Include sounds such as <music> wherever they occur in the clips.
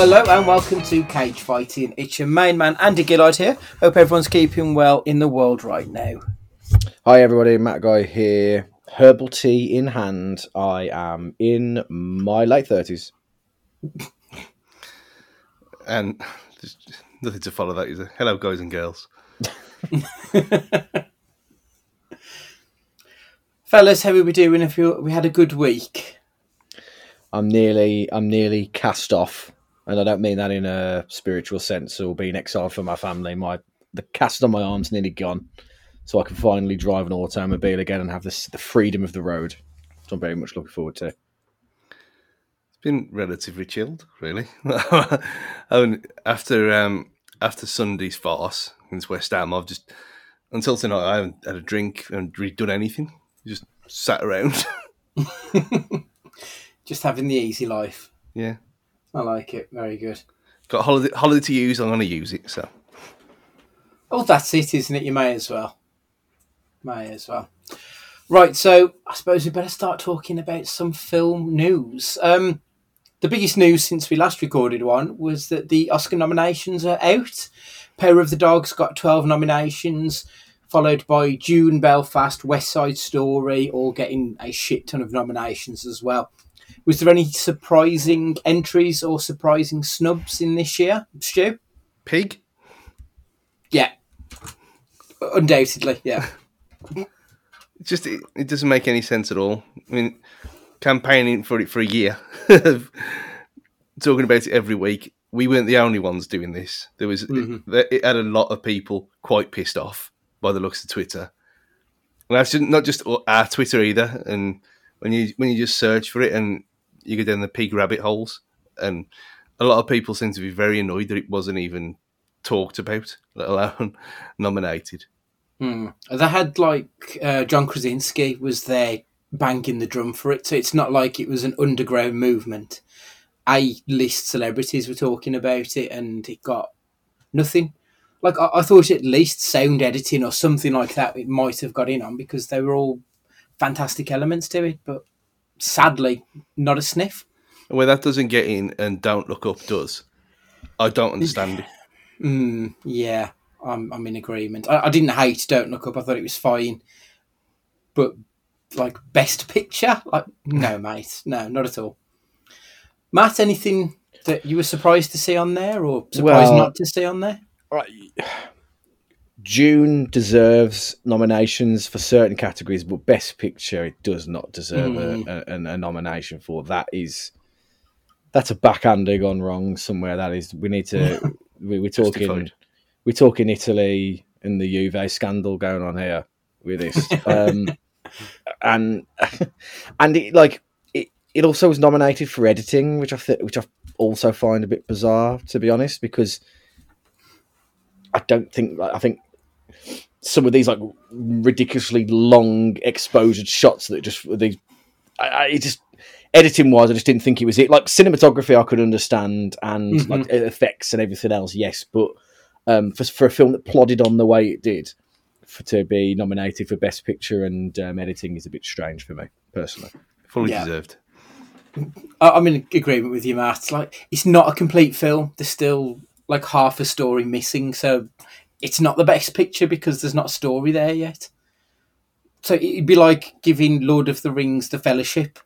Hello and welcome to Cage Fighting. It's your main man Andy Gillard here. Hope everyone's keeping well in the world right now. Hi everybody, Matt Guy here. Herbal tea in hand. I am in my late thirties. <laughs> and there's nothing to follow that. Is it? Hello, guys and girls. <laughs> Fellas, how are we doing? If you we had a good week, I'm nearly, I'm nearly cast off, and I don't mean that in a spiritual sense or being exiled from my family. My the cast on my arms nearly gone, so I can finally drive an automobile again and have this the freedom of the road. So I'm very much looking forward to. It's been relatively chilled, really. <laughs> I mean, after um, after Sunday's farce against West Ham, I've just until tonight I haven't had a drink and really done anything. Just sat around. <laughs> just having the easy life. yeah, I like it. Very good. got holiday holiday to use. I'm going to use it. So Oh, that's it, isn't it? You may as well. May as well. Right, so I suppose we better start talking about some film news. Um, the biggest news since we last recorded one was that the Oscar nominations are out. Power of the Dogs got 12 nominations, followed by Dune, Belfast, West Side Story, all getting a shit ton of nominations as well. Was there any surprising entries or surprising snubs in this year, Stu? pig. Yeah. Undoubtedly, yeah. It <laughs> just it, it doesn't make any sense at all. I mean, campaigning for it for a year, <laughs> talking about it every week. We weren't the only ones doing this. There was Mhm. it, it had a lot of people quite pissed off by the looks of Twitter, and that's not just our Twitter either. And when you when you just search for it and you go down the pig rabbit holes, and a lot of people seem to be very annoyed that it wasn't even talked about, let alone <laughs> nominated. Hmm. They had like uh, John Krasinski was there banging the drum for it, so it's not like it was an underground movement. A list celebrities were talking about it, and it got nothing. Like I, I thought, at least sound editing or something like that, it might have got in on because they were all fantastic elements to it. But sadly, not a sniff. Where that doesn't get in and Don't Look Up does, I don't understand it. <laughs> Mm, yeah, I'm I'm in agreement. I, I didn't hate Don't Look Up. I thought it was fine, but like best picture, like no, <laughs> mate, no, not at all. Matt, anything that you were surprised to see on there, or surprised Well- not to see on there? Right. Dune deserves nominations for certain categories, but Best Picture it does not deserve Mm. a, a, a nomination for. That is that's a backhander gone wrong somewhere. That is, we need to. <laughs> we, we're talking. We're talking Italy and the Juve scandal going on here with this, <laughs> um, and <laughs> and it like it. It also was nominated for editing, which I th- which I also find a bit bizarre, to be honest, because I don't think I think some of these like ridiculously long exposed shots that just these I, I it just editing wise I just didn't think it was it like cinematography I could understand and Mhm. like effects and everything else yes but um, for for a film that plodded on the way it did for to be nominated for best picture and um, editing is a bit strange for me personally Fully Yeah. deserved. I- I'm in agreement with you, Matt. Like, it's not a complete film. There's still like half a story missing, so it's not the best picture because there's not a story there yet. So it'd be like giving Lord of the Rings: The Fellowship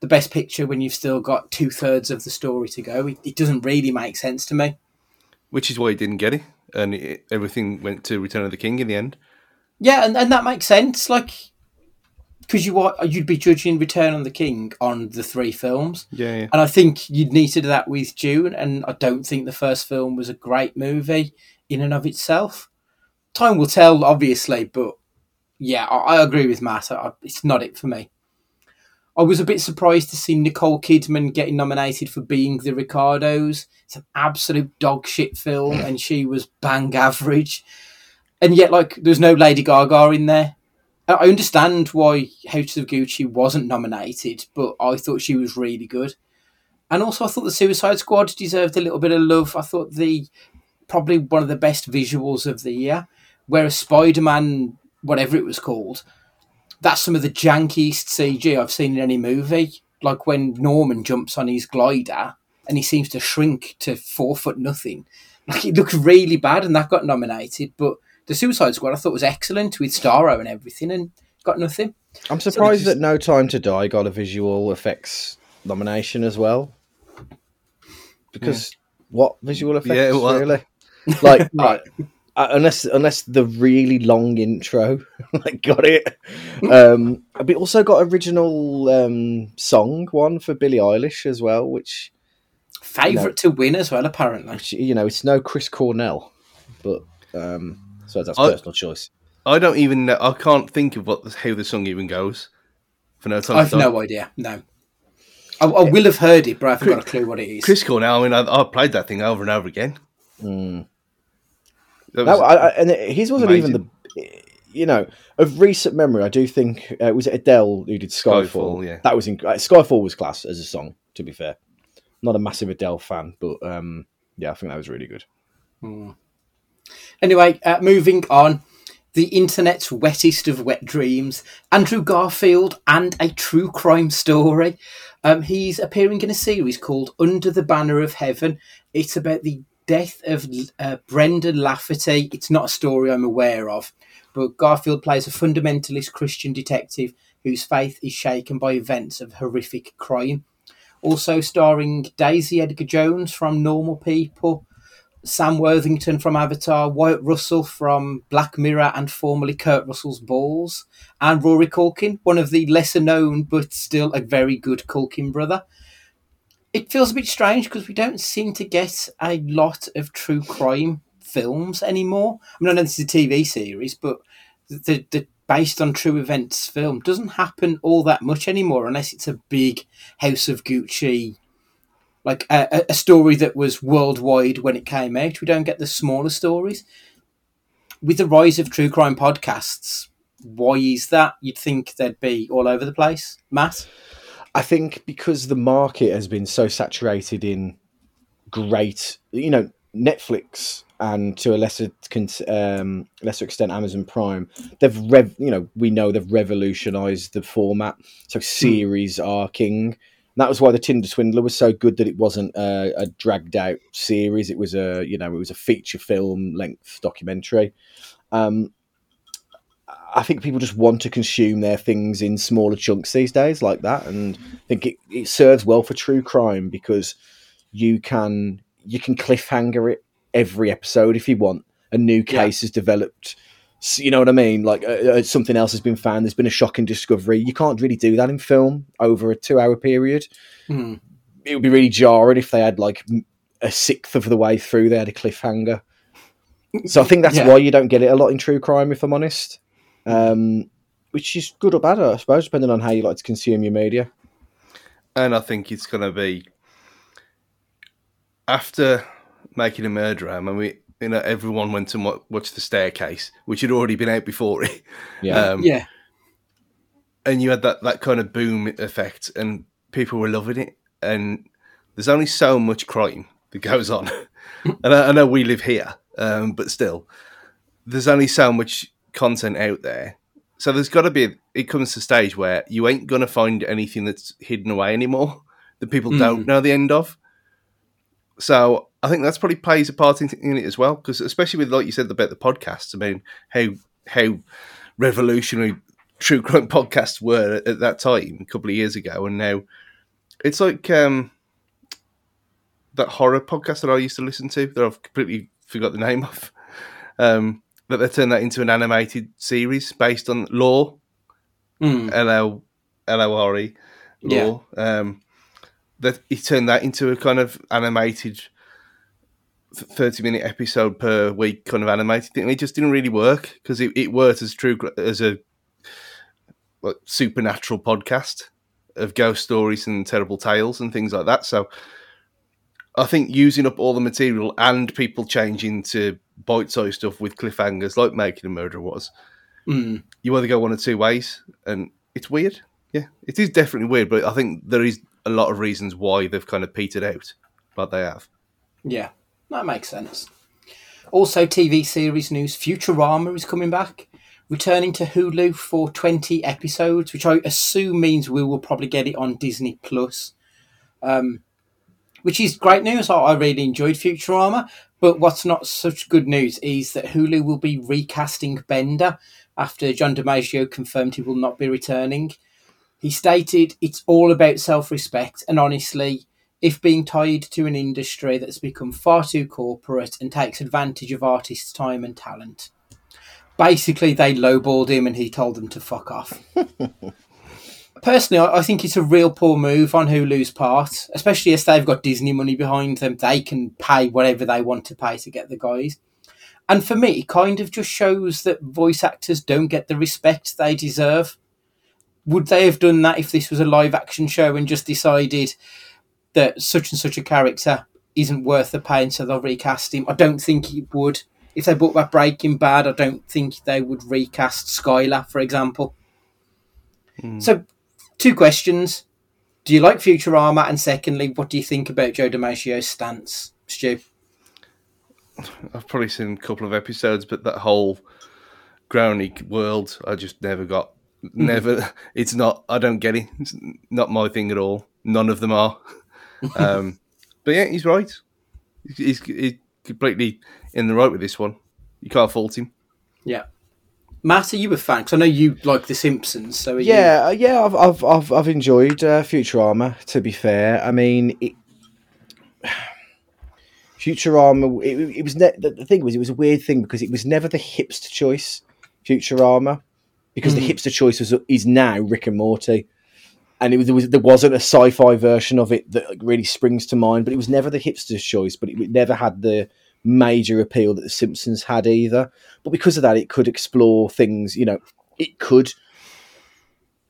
the best picture when you've still got two thirds of the story to go. It, it doesn't really make sense to me. Which is why he didn't get it, and it, everything went to Return of the King in the end. Yeah, and, and that makes sense. Like, because you are you'd be judging Return of the King on the three films. Yeah, yeah. And I think you'd need to do that with Dune, and I don't think the first film was a great movie in and of itself. Time will tell, obviously, but yeah, I, I agree with Matt. I, it's not it for me. I was a bit surprised to see Nicole Kidman getting nominated for Being the Ricardos. It's an absolute dog shit film, and she was bang average. And yet, like, there's no Lady Gaga in there. I I understand why House of Gucci wasn't nominated, but I thought she was really good. And also, I thought the Suicide Squad deserved a little bit of love. I thought the probably one of the best visuals of the year. Whereas Spider Man, whatever it was called, that's some of the jankiest CG I've seen in any movie. Like when Norman jumps on his glider, and he seems to shrink to four foot nothing. Like it looks really bad, and that got nominated. But the Suicide Squad I thought was excellent with Starro and everything, and got nothing. I'm surprised just- that No Time to Die got a visual effects nomination as well. Because what visual effects Yeah, well- really? Like <laughs> Right. uh, unless unless the really long intro <laughs> like got it. Um, but also got original um, song one for Billie Eilish as well, which Favorite to win as well, apparently. which you know it's no Chris Cornell, but um, so that's I- personal choice. I don't even know. I can't think of what the, how the song even goes. For no time. I've to no idea. No, I, I will have heard it, but I haven't got a clue what it is. Chris Cornell. I mean, I, I played that thing over and over again. Mm. That No, was- I, I, and his wasn't even the. You know, of recent memory, I do think uh, was it Adele who did Skyfall. Skyfall, yeah. that was in, uh, Skyfall was class as a song. To be fair, not a massive Adele fan, but um, yeah, I think that was really good. Anyway, uh, moving on. The internet's wettest of wet dreams, Andrew Garfield and a true crime story. Um, he's appearing in a series called Under the Banner of Heaven. It's about the death of uh, Brenda Lafferty. It's not a story I'm aware of, but Garfield plays a fundamentalist Christian detective whose faith is shaken by events of horrific crime. Also starring Daisy Edgar Jones from Normal People, Sam Worthington from Avatar, Wyatt Russell from Black Mirror and formerly Kurt Russell's Balls, and Rory Culkin, one of the lesser known but still a very good Culkin brother. It feels a bit strange because we don't seem to get a lot of true crime films anymore. I mean, I know this is a TV series, but the, the based on true events film doesn't happen all that much anymore unless it's a big House of Gucci like a, a story that was worldwide when it came out. We don't get the smaller stories. With the rise of true crime podcasts, why is that? You'd think they'd be all over the place. Matt? I think because the market has been so saturated in great, you know, Netflix and to a lesser um, lesser extent Amazon Prime, they've rev, you know, we know they've revolutionised the format. So series are king. And that was why the Tinder Swindler was so good that it wasn't a, a dragged out series. It was a you know it was a feature film length documentary. Um, I think people just want to consume their things in smaller chunks these days, like that, and I think it, it serves well for true crime because you can you can cliffhanger it every episode if you want. A new Yeah. case is developed. You know what I mean? Like uh, uh, something else has been found. There's been a shocking discovery. You can't really do that in film over a two-hour period. Hmm. It would be really jarring if they had like a sixth of the way through they had a cliffhanger. So I think that's <laughs> Yeah. why you don't get it a lot in true crime, if I'm honest. Um, which is good or bad, I suppose, depending on how you like to consume your media. and I think it's going to be after making a murderer. I mean, we, you know, everyone went and watched the staircase, which had already been out before it. Yeah. Um, Yeah. and you had that, that kind of boom effect, and people were loving it. And there's only so much crime that goes on. <laughs> and I, I know we live here, um, but still, there's only so much content out there. So there's got to be, it comes to a stage where you ain't going to find anything that's hidden away anymore <laughs> that people don't know the end of. So I think that's probably plays a part in, in it as well, because especially with, like you said, about the podcasts, I mean, how, how revolutionary true crime <laughs> podcasts were at, at that time, a couple of years ago, and now it's like um, that horror podcast that I used to listen to that I've completely forgot the name of. Um, that they turned that into an animated series based on Lore, Hmm. L O R E, Lore. Um, that he turned that into a kind of animated thirty minute episode per week kind of animated thing. And it just didn't really work because it, it worked as true as a like supernatural podcast of ghost stories and terrible tales and things like that. So I think using up all the material and people changing to bite-sized stuff with cliffhangers, like Making a Murderer was, Hmm. you either go one or two ways, and it's weird. Yeah, it is definitely weird, but I think there is a lot of reasons why they've kind of petered out, but they have. Yeah. That makes sense. Also, TV series news Futurama is coming back, returning to Hulu for 20 episodes, which I assume means we will probably get it on Disney Plus. Um, which is great news. I really enjoyed Futurama. But what's not such good news is that Hulu will be recasting Bender after John DiMaggio confirmed he will not be returning. He stated it's all about self respect, and honestly, if being tied to an industry that's become far too corporate and takes advantage of artists' time and talent. Basically, they lowballed him and he told them to fuck off. <laughs> Personally, I think it's a real poor move on Hulu's part, especially as they've got Disney money behind them. They can pay whatever they want to pay to get the guys. And for me, it kind of just shows that voice actors don't get the respect they deserve. Would they have done that if this was a live action show and just decided that such and such a character isn't worth the pain, so they'll recast him? I don't think it would. If they brought back Breaking Bad, I don't think they would recast Skylar, for example. Mm. So, two questions. Do you like Futurama? And secondly, what do you think about Joe DiMaggio's stance, Stu? I've probably seen a couple of episodes, but that whole Groening world, I just never got. Mm-hmm. Never. <laughs> it's not. I don't get it. It's not my thing at all. None of them are. <laughs> um, but yeah, he's right. He's, he's completely in the right with this one. You can't fault him. Yeah. Matt, are you a fan? Because I know you like The Simpsons. So yeah, you... Uh, yeah, I've I've I've, I've enjoyed uh, Futurama. To be fair, I mean, it, <sighs> Futurama. It, it was ne- the, the thing was it was a weird thing because it was never the hipster choice. Futurama, because mm. the hipster choice was is now Rick and Morty and it was, there, was, there wasn't a sci-fi version of it that really springs to mind, but it was never the hipster's choice. But it never had the major appeal that The Simpsons had either. But because of that, it could explore things. You know, it could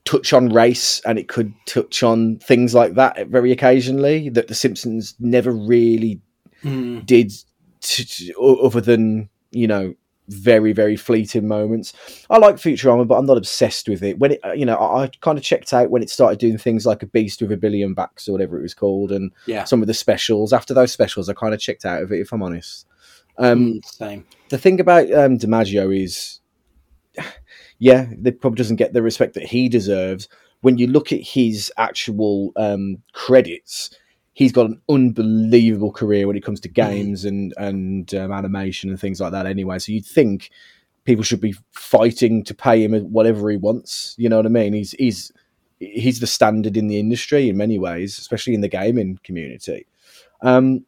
touch on race and it could touch on things like that very occasionally that The Simpsons never really mm. did, to, to, other than you know very very fleeting moments. I like Futurama, but I'm not obsessed with it. When it, you know, I, I kind of checked out when it started doing things like a Beast with a Billion Backs or whatever it was called, and yeah. some of the specials. After those specials, I kind of checked out of it. If I'm honest, um, mm, same. The thing about um, DiMaggio is, yeah, it probably doesn't get the respect that he deserves. When you look at his actual um, credits, he's got an unbelievable career when it comes to mm-hmm. games and and um, animation and things like that. Anyway, so you'd think people should be fighting to pay him whatever he wants. You know what I mean? He's he's he's the standard in the industry in many ways, especially in the gaming community. Um,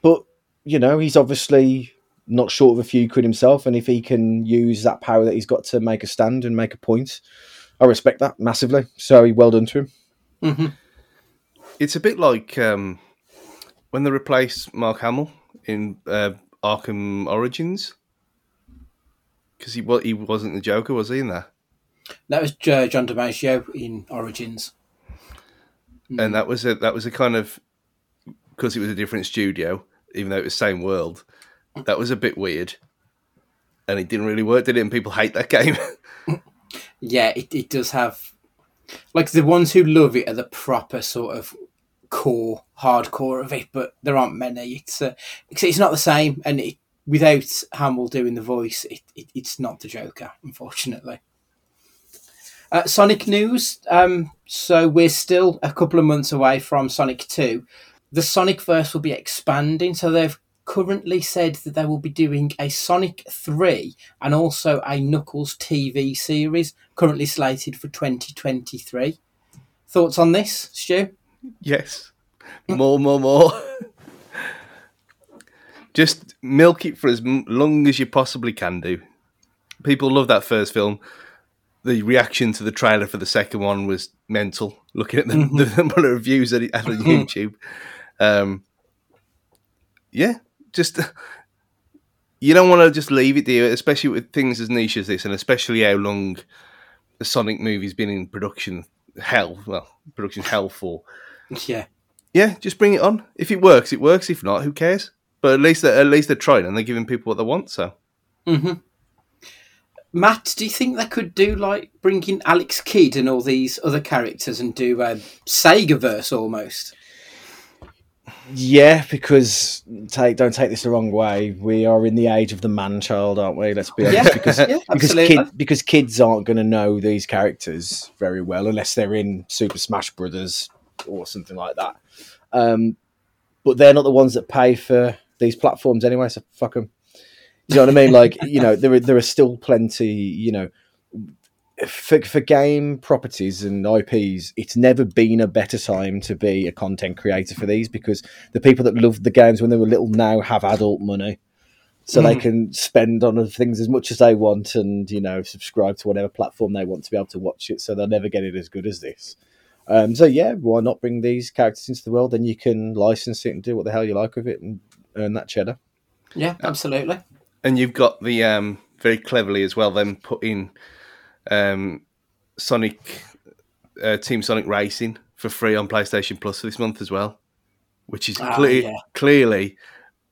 but you know, he's obviously not short of a few quid himself, and if he can use that power that he's got to make a stand and make a point, I respect that massively. So well done to him. Mm-hmm. It's a bit like um, when they replaced Mark Hamill in uh, Arkham Origins, because he well, he wasn't the Joker, was he in there? That was uh, John DiMaggio in Origins, mm. and that was a that was a kind of because it was a different studio, even though it was the same world. That was a bit weird, and it didn't really work, did it? And people hate that <laughs> game. yeah, it, it does have like the ones who love it are the proper sort of core hardcore of it, but there aren't many. It's uh, it's not the same, and it, without Hamill doing the voice, it, it, it's not the Joker, unfortunately. Uh, Sonic news. Um, so we're still a couple of months away from Sonic Two. The Sonic verse will be expanding, so they've currently said that they will be doing a Sonic 3 and also a Knuckles TV series, currently slated for 2023. Thoughts on this, Stu? Yes. More, more, more. <laughs> Just milk it for as long as you possibly can do. People love that first film. The reaction to the trailer for the second one was mental. Looking at the, mm-hmm. the <laughs> number of reviews that it had on YouTube. Um, yeah, just you don't want to just leave it there, especially with things as niche as this, and especially how long the Sonic movie's been in production hell, well, production hell for. <laughs> Yeah, yeah, just bring it on. If it works, it works. If not, who cares? But at least they're, at least they're trying and they're giving people what they want. So. hmm Matt, do you think they could do like bringing Alex Kidd and all these other characters and do a Sega verse almost? Yeah, because take don't take this the wrong way. We are in the age of the man child, aren't we? Let's be honest. <laughs> Yeah, because yeah, because, kid, because kids aren't going to know these characters very well unless they're in Super Smash Brothers or something like that. Um, but they're not the ones that pay for these platforms anyway. So fuck them. Do you know what I mean? <laughs> Like, you know, there are, there are still plenty. You know, for for game properties and IPs, it's never been a better time to be a content creator for these because the people that loved the games when they were little now have adult money. So they Mm. can spend on things as much as they want, and you know, subscribe to whatever platform they want to be able to watch it. So they'll never get it as good as this. Um, so yeah, why not bring these characters into the world? Then you can license it and do what the hell you like with it and earn that cheddar. Yeah, absolutely. and you've got the um, very cleverly as well. Then put in um, Sonic uh, Team Sonic Racing for free on PlayStation Plus this month as well, which is Ah, cle- yeah. clearly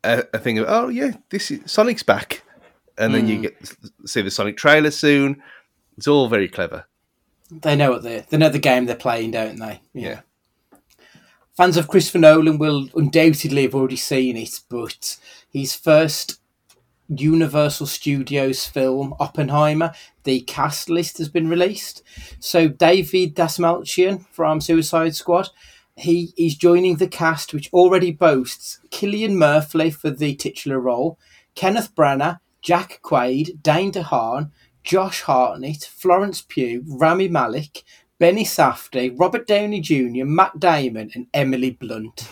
a, a thing of oh yeah, this is Sonic's back, and then you Mm. get see the Sonic trailer soon. It's all very clever. They know what they they know the game they're playing, don't they? Yeah. Fans of Christopher Nolan will undoubtedly have already seen it, but his first Universal Studios film, Oppenheimer, the cast list has been released. So David Dastmalchian from Suicide Squad, he is joining the cast, which already boasts Cillian Murphy for the titular role, Kenneth Branagh, Jack Quaid, Dane DeHaan, Josh Hartnett, Florence Pugh, Rami Malek, Benny Safdie, Robert Downey Jr., Matt Damon, and Emily Blunt.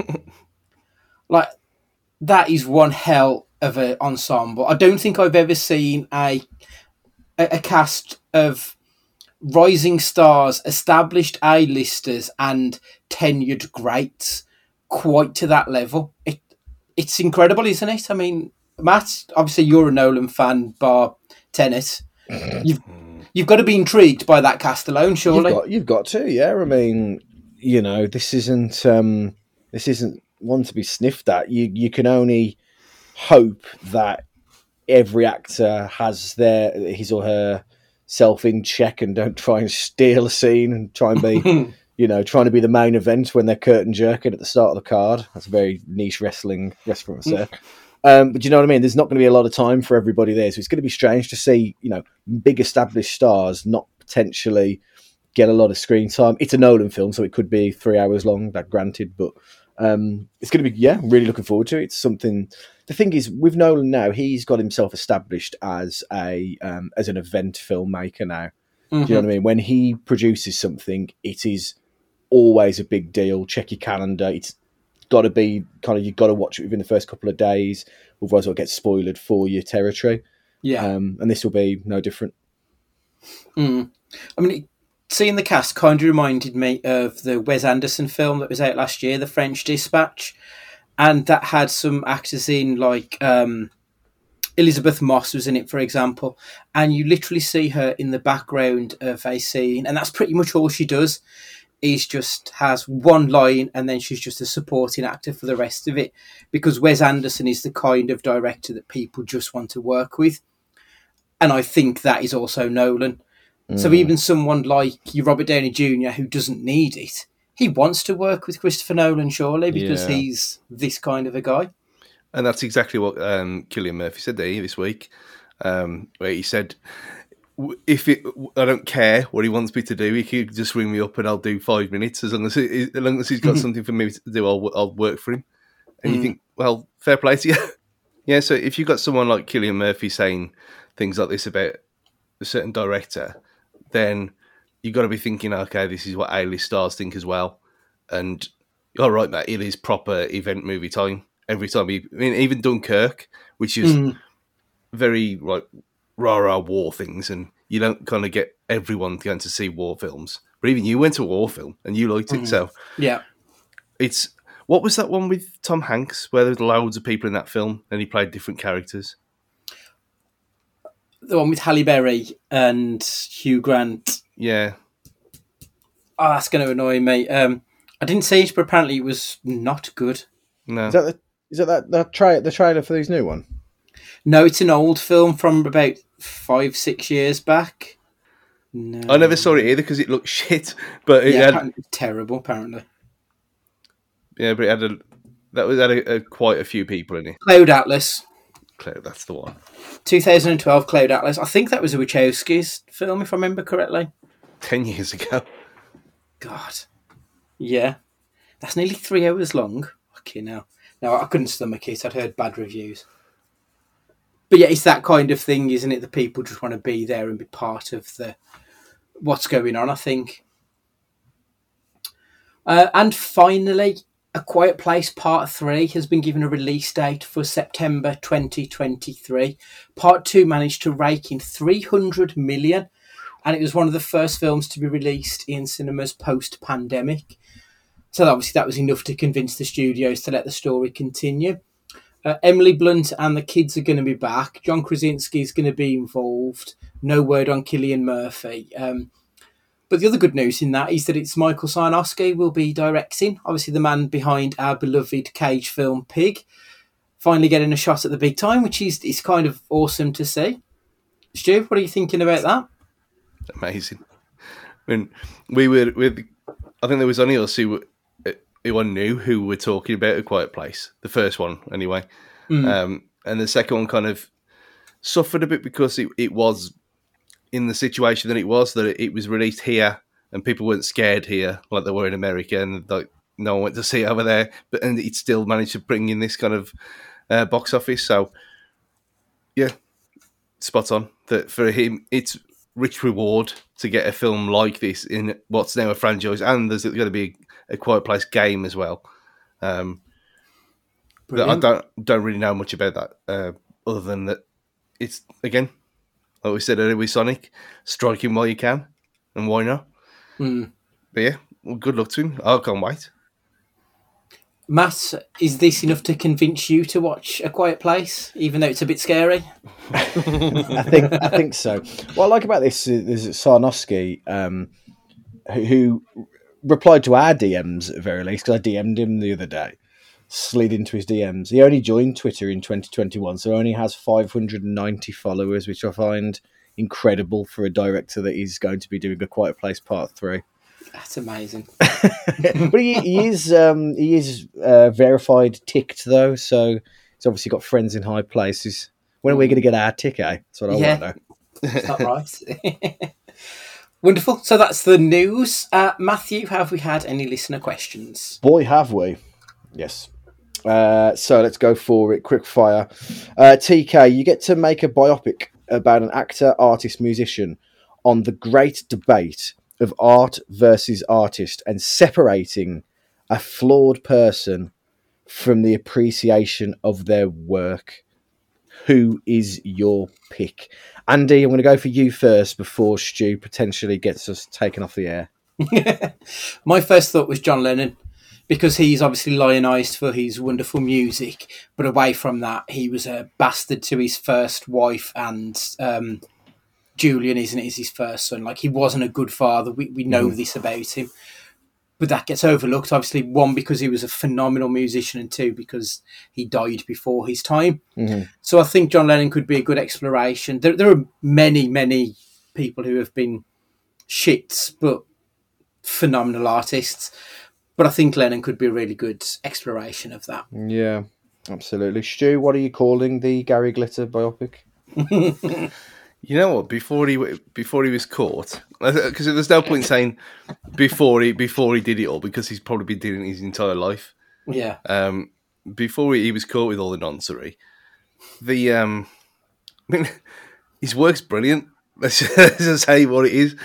<laughs> like that is one hell of an ensemble. I don't think I've ever seen a a, a cast of rising stars, established A-listers, and tenured greats quite to that level. It it's incredible, isn't it? I mean, Matt, obviously you're a Nolan fan, bar Tenet. You've you've got to be intrigued by that cast alone, surely. You've got, you've got to, yeah. I mean, you know, this isn't um, this isn't one to be sniffed at. You you can only hope that every actor has their his or her self in check and don't try and steal a scene and try and be <laughs> you know trying to be the main event when they're curtain jerking at the start of the card. That's a very niche wrestling restaurant say. Um, but you know what I mean? There's not going to be a lot of time for everybody there, so it's going to be strange to see, you know, big established stars not potentially get a lot of screen time. It's a Nolan film, so it could be three hours long. That granted, but um, it's going to be yeah, really looking forward to it. It's something. The thing is, with Nolan now, he's got himself established as a um, as an event filmmaker now. Do you know what I mean? When he produces something, it is always a big deal. Check your calendar. It's got to be kind of you've got to watch it within the first couple of days, otherwise it'll get spoiled for your territory. yeah. Um, and this will be no different. Mm. I mean, seeing the cast kind of reminded me of the Wes Anderson film that was out last year, The French Dispatch, and that had some actors in like um, Elisabeth Moss was in it, for example, and you literally see her in the background of a scene, and that's pretty much all she does. Is just has one line, and then she's just a supporting actor for the rest of it. Because Wes Anderson is the kind of director that people just want to work with, and I think that is also Nolan. So even someone like your Robert Downey Jr., who doesn't need it, he wants to work with Christopher Nolan, surely, because Yeah. he's this kind of a guy. And that's exactly what um, Cillian Murphy said there this week, um, where he said, "W- "If it, I don't care what he wants me to do, he could just ring me up and I'll do five minutes as long as he, as long as he's got <laughs> something for me to do. I'll I'll work for him." And you Mm. think, well, fair play to you. <laughs> yeah. So if you've got someone like Cillian Murphy saying things like this about a certain director, then you've got to be thinking, okay, this is what A-list stars think as well. And you're right, mate. It is proper event movie time every time. He, I mean, even Dunkirk, which is Mm. very like rah rah war things, and you don't kind of get everyone going to see war films. But even you went to a war film and you liked it, Mhm. so Yeah. it's what was that one with Tom Hanks where there was loads of people in that film and he played different characters? The one with Halle Berry and Hugh Grant. Yeah, Oh, that's going to annoy me. Um, I didn't see it, but apparently it was not good. no, Is that the, is that that, that tra- the trailer for this new one? No, it's an old film from about five, six years back. No. I never saw it either because it looked <laughs> shit. But it Yeah, had, apparently terrible, apparently. yeah, but it had a that was had a, a, quite a few people in it. Cloud Atlas. Claire, that's the one. 2012 Cloud Atlas. I think that was a Wachowski's film, if I remember correctly. Ten years ago. God. Yeah. That's nearly three hours long. Okay, now. No, I couldn't stomach it. I'd heard bad reviews. But yeah, it's that kind of thing, isn't it? The people just want to be there and be part of the what's going on. I think. Uh, and finally, A Quiet Place Part 3 has been given a release date for September 2023. Part 2 managed to rake in 300 million, and it was one of the first films to be released in cinemas post pandemic. So, obviously, that was enough to convince the studios to let the story continue. Uh, Emily Blunt and the kids are going to be back. John Krasinski is going to be involved. No word on Cillian Murphy. Um, but the other good news in that is that it's Michael Sarnoski will be directing. Obviously, the man behind our beloved Cage film Pig, finally getting a shot at the big time, which is is kind of awesome to see. Stu, what are you thinking about that? Amazing. I mean, we were with. I think there was only us who I knew who we're talking about a quiet place. The first one, anyway, Mm. um, and the second one kind of suffered a bit because it, it was in the situation that it was that it, it was released here and people weren't scared here like they were in America and like no one went to see it over there, but and it still managed to bring in this kind of uh, box office. So yeah, spot on. That for him, it's rich reward to get a film like this in what's now a franchise, and there's going to be a Quiet Place game as well. Um, that I don't don't really know much about that, uh, other than that it's again, like we said earlier with Sonic, strike him while you can, and why not? Mm. But yeah, well, good luck to him. I can't wait. Matt, is this enough to convince you to watch A Quiet Place, even though it's a bit scary? I think I think so. What I like about this is, is that Sarnoski, um, who, who replied to our DMs at the very least, because I DM'd him the other day, slid into his DMs. He only joined Twitter in 2021, so only has 590 followers, which I find incredible for a director that is going to be doing a Quiet Place Part Three. That's amazing. <laughs> but he, he is um, he is uh, verified ticked though, so he's obviously got friends in high places. When are we going to get our tick? Eh? That's what I Yeah. want to know. Is that right? <laughs> <laughs> Wonderful. So that's the news. Uh, Matthew, have we had any listener questions? Boy, have we! Yes. Uh, so let's go for it. Quick fire. Uh, TK, you get to make a biopic about an actor, artist, musician on the great debate of art versus artist and separating a flawed person from the appreciation of their work. Who is your pick? Andy, I'm going to go for you first before Stu potentially gets us taken off the air. <laughs> My first thought was John Lennon because he's obviously lionised for his wonderful music, but away from that, he was a bastard to his first wife and um, Julian, isn't it? Is his first son. Like he wasn't a good father. We we know this about him, but that gets overlooked. Obviously, one because he was a phenomenal musician, and two because he died before his time. Mhm. So I think John Lennon could be a good exploration. There there are many many people who have been shits, but phenomenal artists. But I think Lennon could be a really good exploration of that. Yeah, absolutely. Stu, what are you calling the Gary Glitter biopic? <laughs> You know what? Before he before he was caught, because there's no point saying before he before he did it all because he's probably been doing it his entire life. Yeah. Um, before he, he was caught with all the nonsense, the um, I <laughs> mean, his work's brilliant. <laughs> Let's just, say what it is.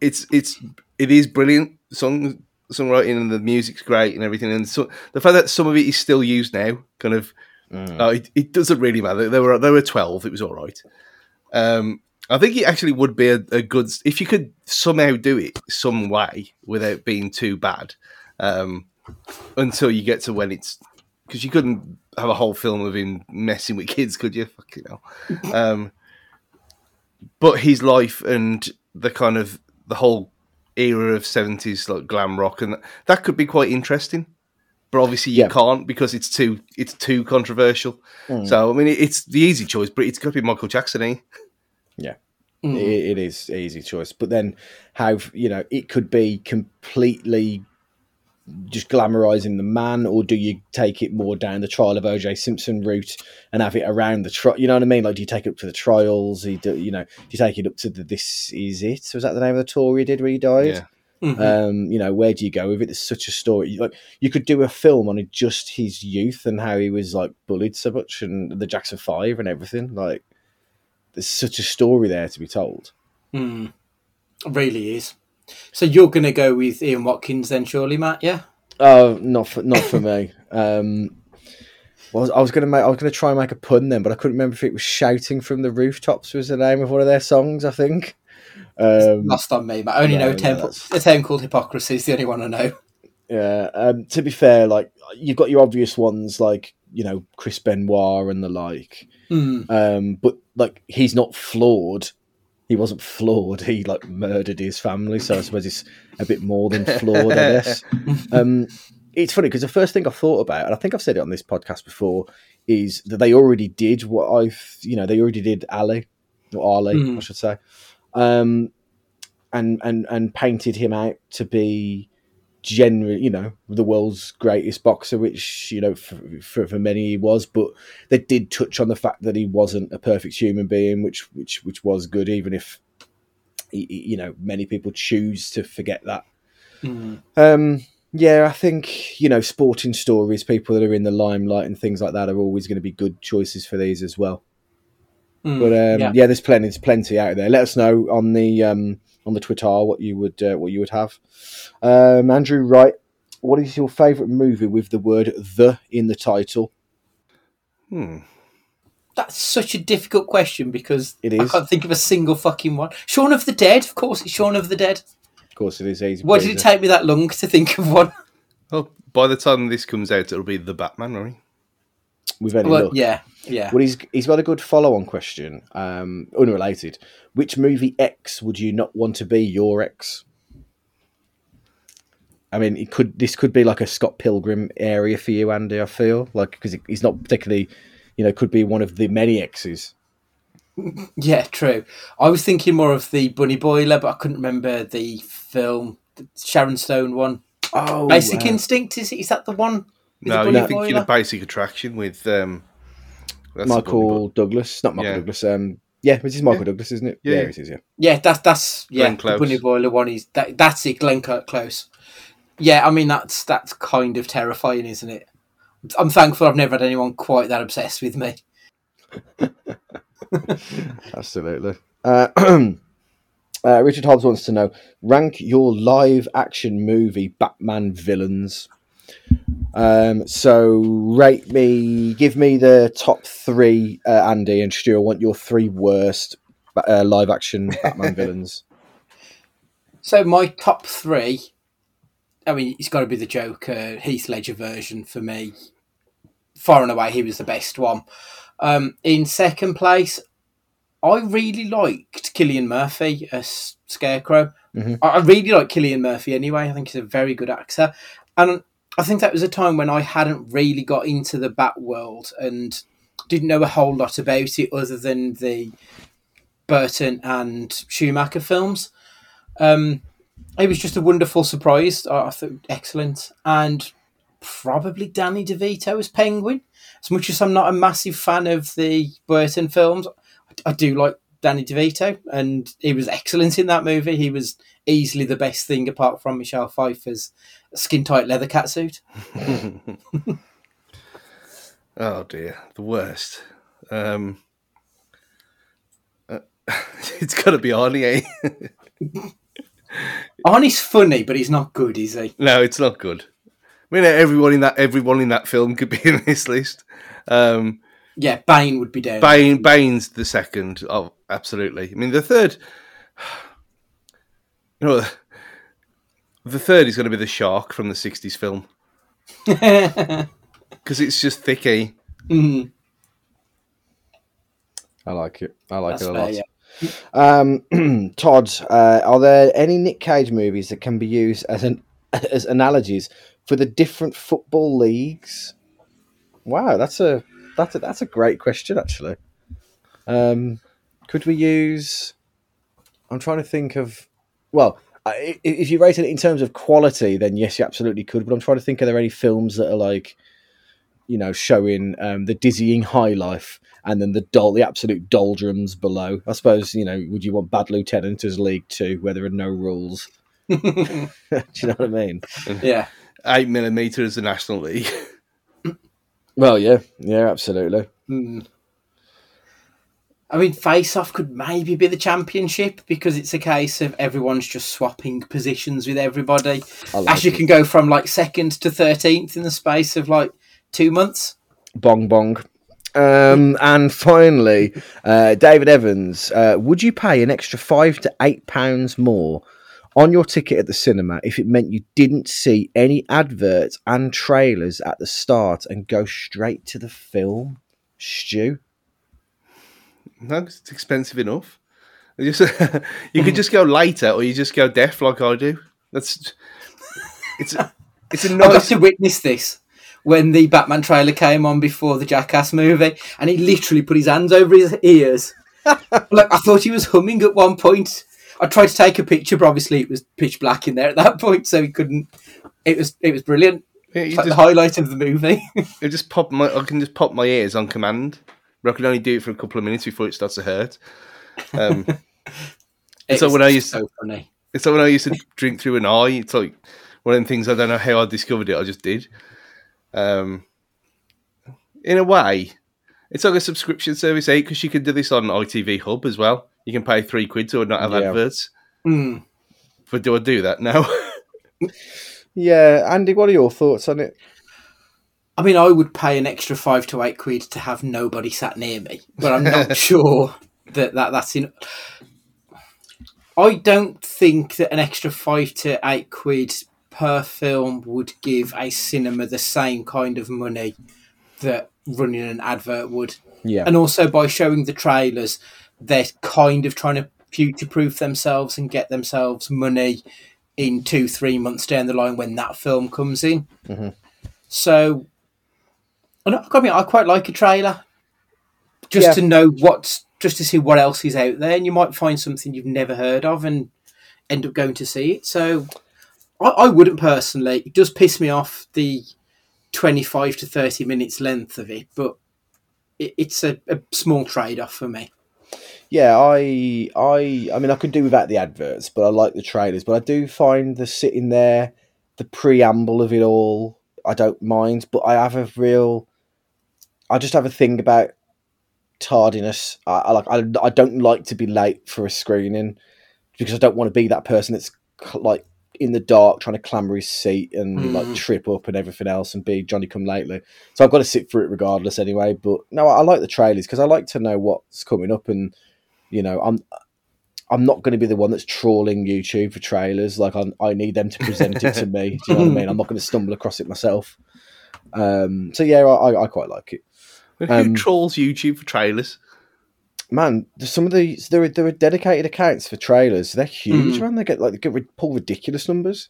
It's it's it is brilliant song songwriting and the music's great and everything. And so the fact that some of it is still used now, kind of, uh, it, it doesn't really matter. There were there were twelve. It was all right. Um, I think it actually would be a, a good if you could somehow do it some way without being too bad. Um, until you get to when it's because you couldn't have a whole film of him messing with kids, could you? <laughs> Fucking hell. Um, but his life and the kind of the whole era of seventies like glam rock and that, that could be quite interesting. But obviously you Yeah. can't because it's too it's too controversial. Mm. So I mean, it's the easy choice, but it's got to be Michael Jackson. Eh? Mm. It, it is easy choice, but then how you know it could be completely just glamorizing the man, or do you take it more down the trial of OJ Simpson route and have it around the trial? You know what I mean? Like, do you take it up to the trials? You, do, you know, do you take it up to the "This Is It"? Was that the name of the tour he did where he died? Yeah. Mhm. Um, you know, where do you go with it? It's such a story. Like you could do a film on just his youth and how he was like bullied so much, and the Jackson Five and everything. Like, there's such a story there to be told. Hmm. Really is. So you're going to go with Ian Watkins then, surely, Matt? Yeah. Oh, not for not for me. <laughs> Um, well, I was gonna make I was gonna try and make a pun then, but I couldn't remember if it was "Shouting from the Rooftops" was the name of one of their songs. I think. Um, Lost on me, but I only no, know no, a town, that's- a town called Hypocrisy is the only one I know. Yeah. Um, to be fair, like you've got your obvious ones, like you know Chris Benoit and the like. Hmm. Um, but like he's not flawed. He wasn't flawed. He like murdered his family, so I suppose it's a bit more than flawed. I guess. <laughs> Um, it's funny because the first thing I thought about, and I think I've said it on this podcast before, is that they already did what I've, you know, they already did Ali or Ali, Mhm. I should say, um, and and and painted him out to be generally, you know, the world's greatest boxer, which you know for, for for many he was, but they did touch on the fact that he wasn't a perfect human being, which which which was good, even if he- you know many people choose to forget that. Hmm. Um, yeah, I think you know sporting stories, people that are in the limelight and things like that are always going to be good choices for these as well. Hmm. But um, yeah. yeah. there's plenty, there's plenty out there. Let us know on the um, on the Twitter what you would uh, what you would have. Um, Andrew Wright, what is your favourite movie with the word "the" in the title? Hmm. That's such a difficult question because It I can't think of a single fucking one. Shaun of the Dead, of course, it's Shaun of the Dead. Of course, it is easy. Why did it take me that long to think of one? Well, by the time this comes out, it'll be the Batman, right? With any Well, luck. yeah, yeah. Well, he's he's got a good follow-on question, um, unrelated. Which movie X would you not want to be your ex? I mean, it could this could be like a Scott Pilgrim area for you, Andy. I feel like because he's not particularly, you know, could be one of the many exes. <laughs> Yeah, true. I was thinking more of the Bunny Boiler, but I couldn't remember the film, the Sharon Stone one. Oh, Basic Instinct is is that the one? With No, the you're Bunny thinking of Basic Attraction with um, Michael Douglas, not Michael Yeah. Douglas. Um, yeah, this is Michael Yeah. Douglas, isn't it? Yeah, Yeah, yeah. it is. Yeah. Yeah, that's that's yeah. Glenn The Close. Bunny Boiler one is that that's it. Glenn Cl- Close. Yeah, I mean that's that's kind of terrifying, isn't it? I'm thankful I've never had anyone quite that obsessed with me. <laughs> Absolutely. Uh, <clears throat> uh, Richard Hobbs wants to know rank your live action movie Batman villains. Um, so rate me, give me the top three, uh, Andy and Stu. I want your three worst uh, live action <laughs> Batman villains. So my top three. I mean, it's got to be the Joker Heath Ledger version for me. Far and away, he was the best one. Um, in second place, I really liked Cillian Murphy as Scarecrow. Mhm. I, I really like Cillian Murphy anyway. I think he's a very good actor, and I think that was a time when I hadn't really got into the Bat world and didn't know a whole lot about it other than the Burton and Schumacher films. Um, it was just a wonderful surprise. I thought excellent, and probably Danny DeVito as Penguin. As much as I'm not a massive fan of the Burton films, I do like Danny DeVito, and he was excellent in that movie. He was easily the best thing apart from Michelle Pfeiffer's skin tight leather catsuit. <laughs> Oh dear, the worst. Um, uh, <laughs> it's got to be Arnie. Eh? <laughs> Arnie's funny, but he's not good, is he? no, it's not good. I mean, everyone in that everyone in that film could be in this list. Um, Yeah, Bane would be down. Bane, Bane's the second. Oh, absolutely. I mean, the third. You know, the third is going to be the shark from the '60s film <laughs> because it's just thicky. Mhm, I like it. I like that's it a fair, lot. yeah. Um, <clears throat> Todd, uh, are there any Nick Cage movies that can be used as an <laughs> as analogies for the different football leagues? Wow, that's a that's a that's a great question actually. Um, could we use? I'm trying to think of. Well, I- i- if you rated it in terms of quality, then yes, you absolutely could. But I'm trying to think: are there any films that are like, you know, showing um, the dizzying high life and then the doll, the absolute doldrums below? I suppose you know. Would you want Bad Lieutenant as League Two, where there are no rules? <laughs> <laughs> Do you know what I mean? yeah. Eight millimeter is the National League. Well, yeah, yeah, absolutely. Mm. I mean, Face Off could maybe be the championship because it's a case of everyone's just swapping positions with everybody. Like As you it. can go from like second to 13th in the space of like two months. Bong bong. Um, and finally, uh, David Evans, uh, would you pay an extra five to eight pounds more on your ticket at the cinema if it meant you didn't see any adverts and trailers at the start and go straight to the film? Stu? No, it's expensive enough. You just <laughs> you could just go later, or you just go deaf like I do. That's it's it's a <laughs> I got nice. to witness this when the Batman trailer came on before the Jackass movie, and he literally put his hands over his ears. <laughs> like I thought he was humming at one point. I tried to take a picture, but obviously it was pitch black in there at that point, so he couldn't. It was it was brilliant. Yeah, It's like just, the highlight of the movie. it just pop my. I can just pop my ears on command. But I can only do it for a couple of minutes before it starts to hurt. Um, <laughs> It So when I used- so funny. it's like when I used to drink through an eye. It's like one of the things I don't know how I discovered it. I just did. Um, in a way, it's like a subscription service, eh? Because you can do this on ITV Hub as well. You can pay three quid to not have Yeah. adverts. Mm. But do I do that now? <laughs> Yeah, Andy, what are your thoughts on it? I mean, I would pay an extra five to eight quid to have nobody sat near me, but I'm not <laughs> sure that, that that's in. I don't think that an extra five to eight quid per film would give a cinema the same kind of money that running an advert would. Yeah. And also by showing the trailers, they're kind of trying to future proof themselves and get themselves money in two, three months down the line when that film comes in. Mhm. So, I, I mean, I quite like a trailer just Yeah. to know what's just to see what else is out there, and you might find something you've never heard of and end up going to see it. So, I, I wouldn't personally. It does piss me off the twenty-five to thirty minutes length of it, but it, it's a, a small trade-off for me. Yeah, I, I, I mean, I could do without the adverts, but I like the trailers. But I do find the sitting there, the preamble of it all, I don't mind. But I have a real, I just have a thing about tardiness. I, I like, I, I don't like to be late for a screening because I don't want to be that person that's like in the dark trying to clamber his seat and Mm. like trip up and everything else and be Johnny come lately. So I've got to sit through it regardless anyway. But no, I, I like the trailers because I like to know what's coming up and you know i'm i'm not going to be the one that's trawling youtube for trailers like i i need them to present it to me do you know what i mean i'm not going to stumble across it myself um so yeah i i quite like it Who Um, trolls YouTube for trailers? man there's some of these there are, there are dedicated accounts for trailers they're huge Mm. man they get like they get rid- pull ridiculous numbers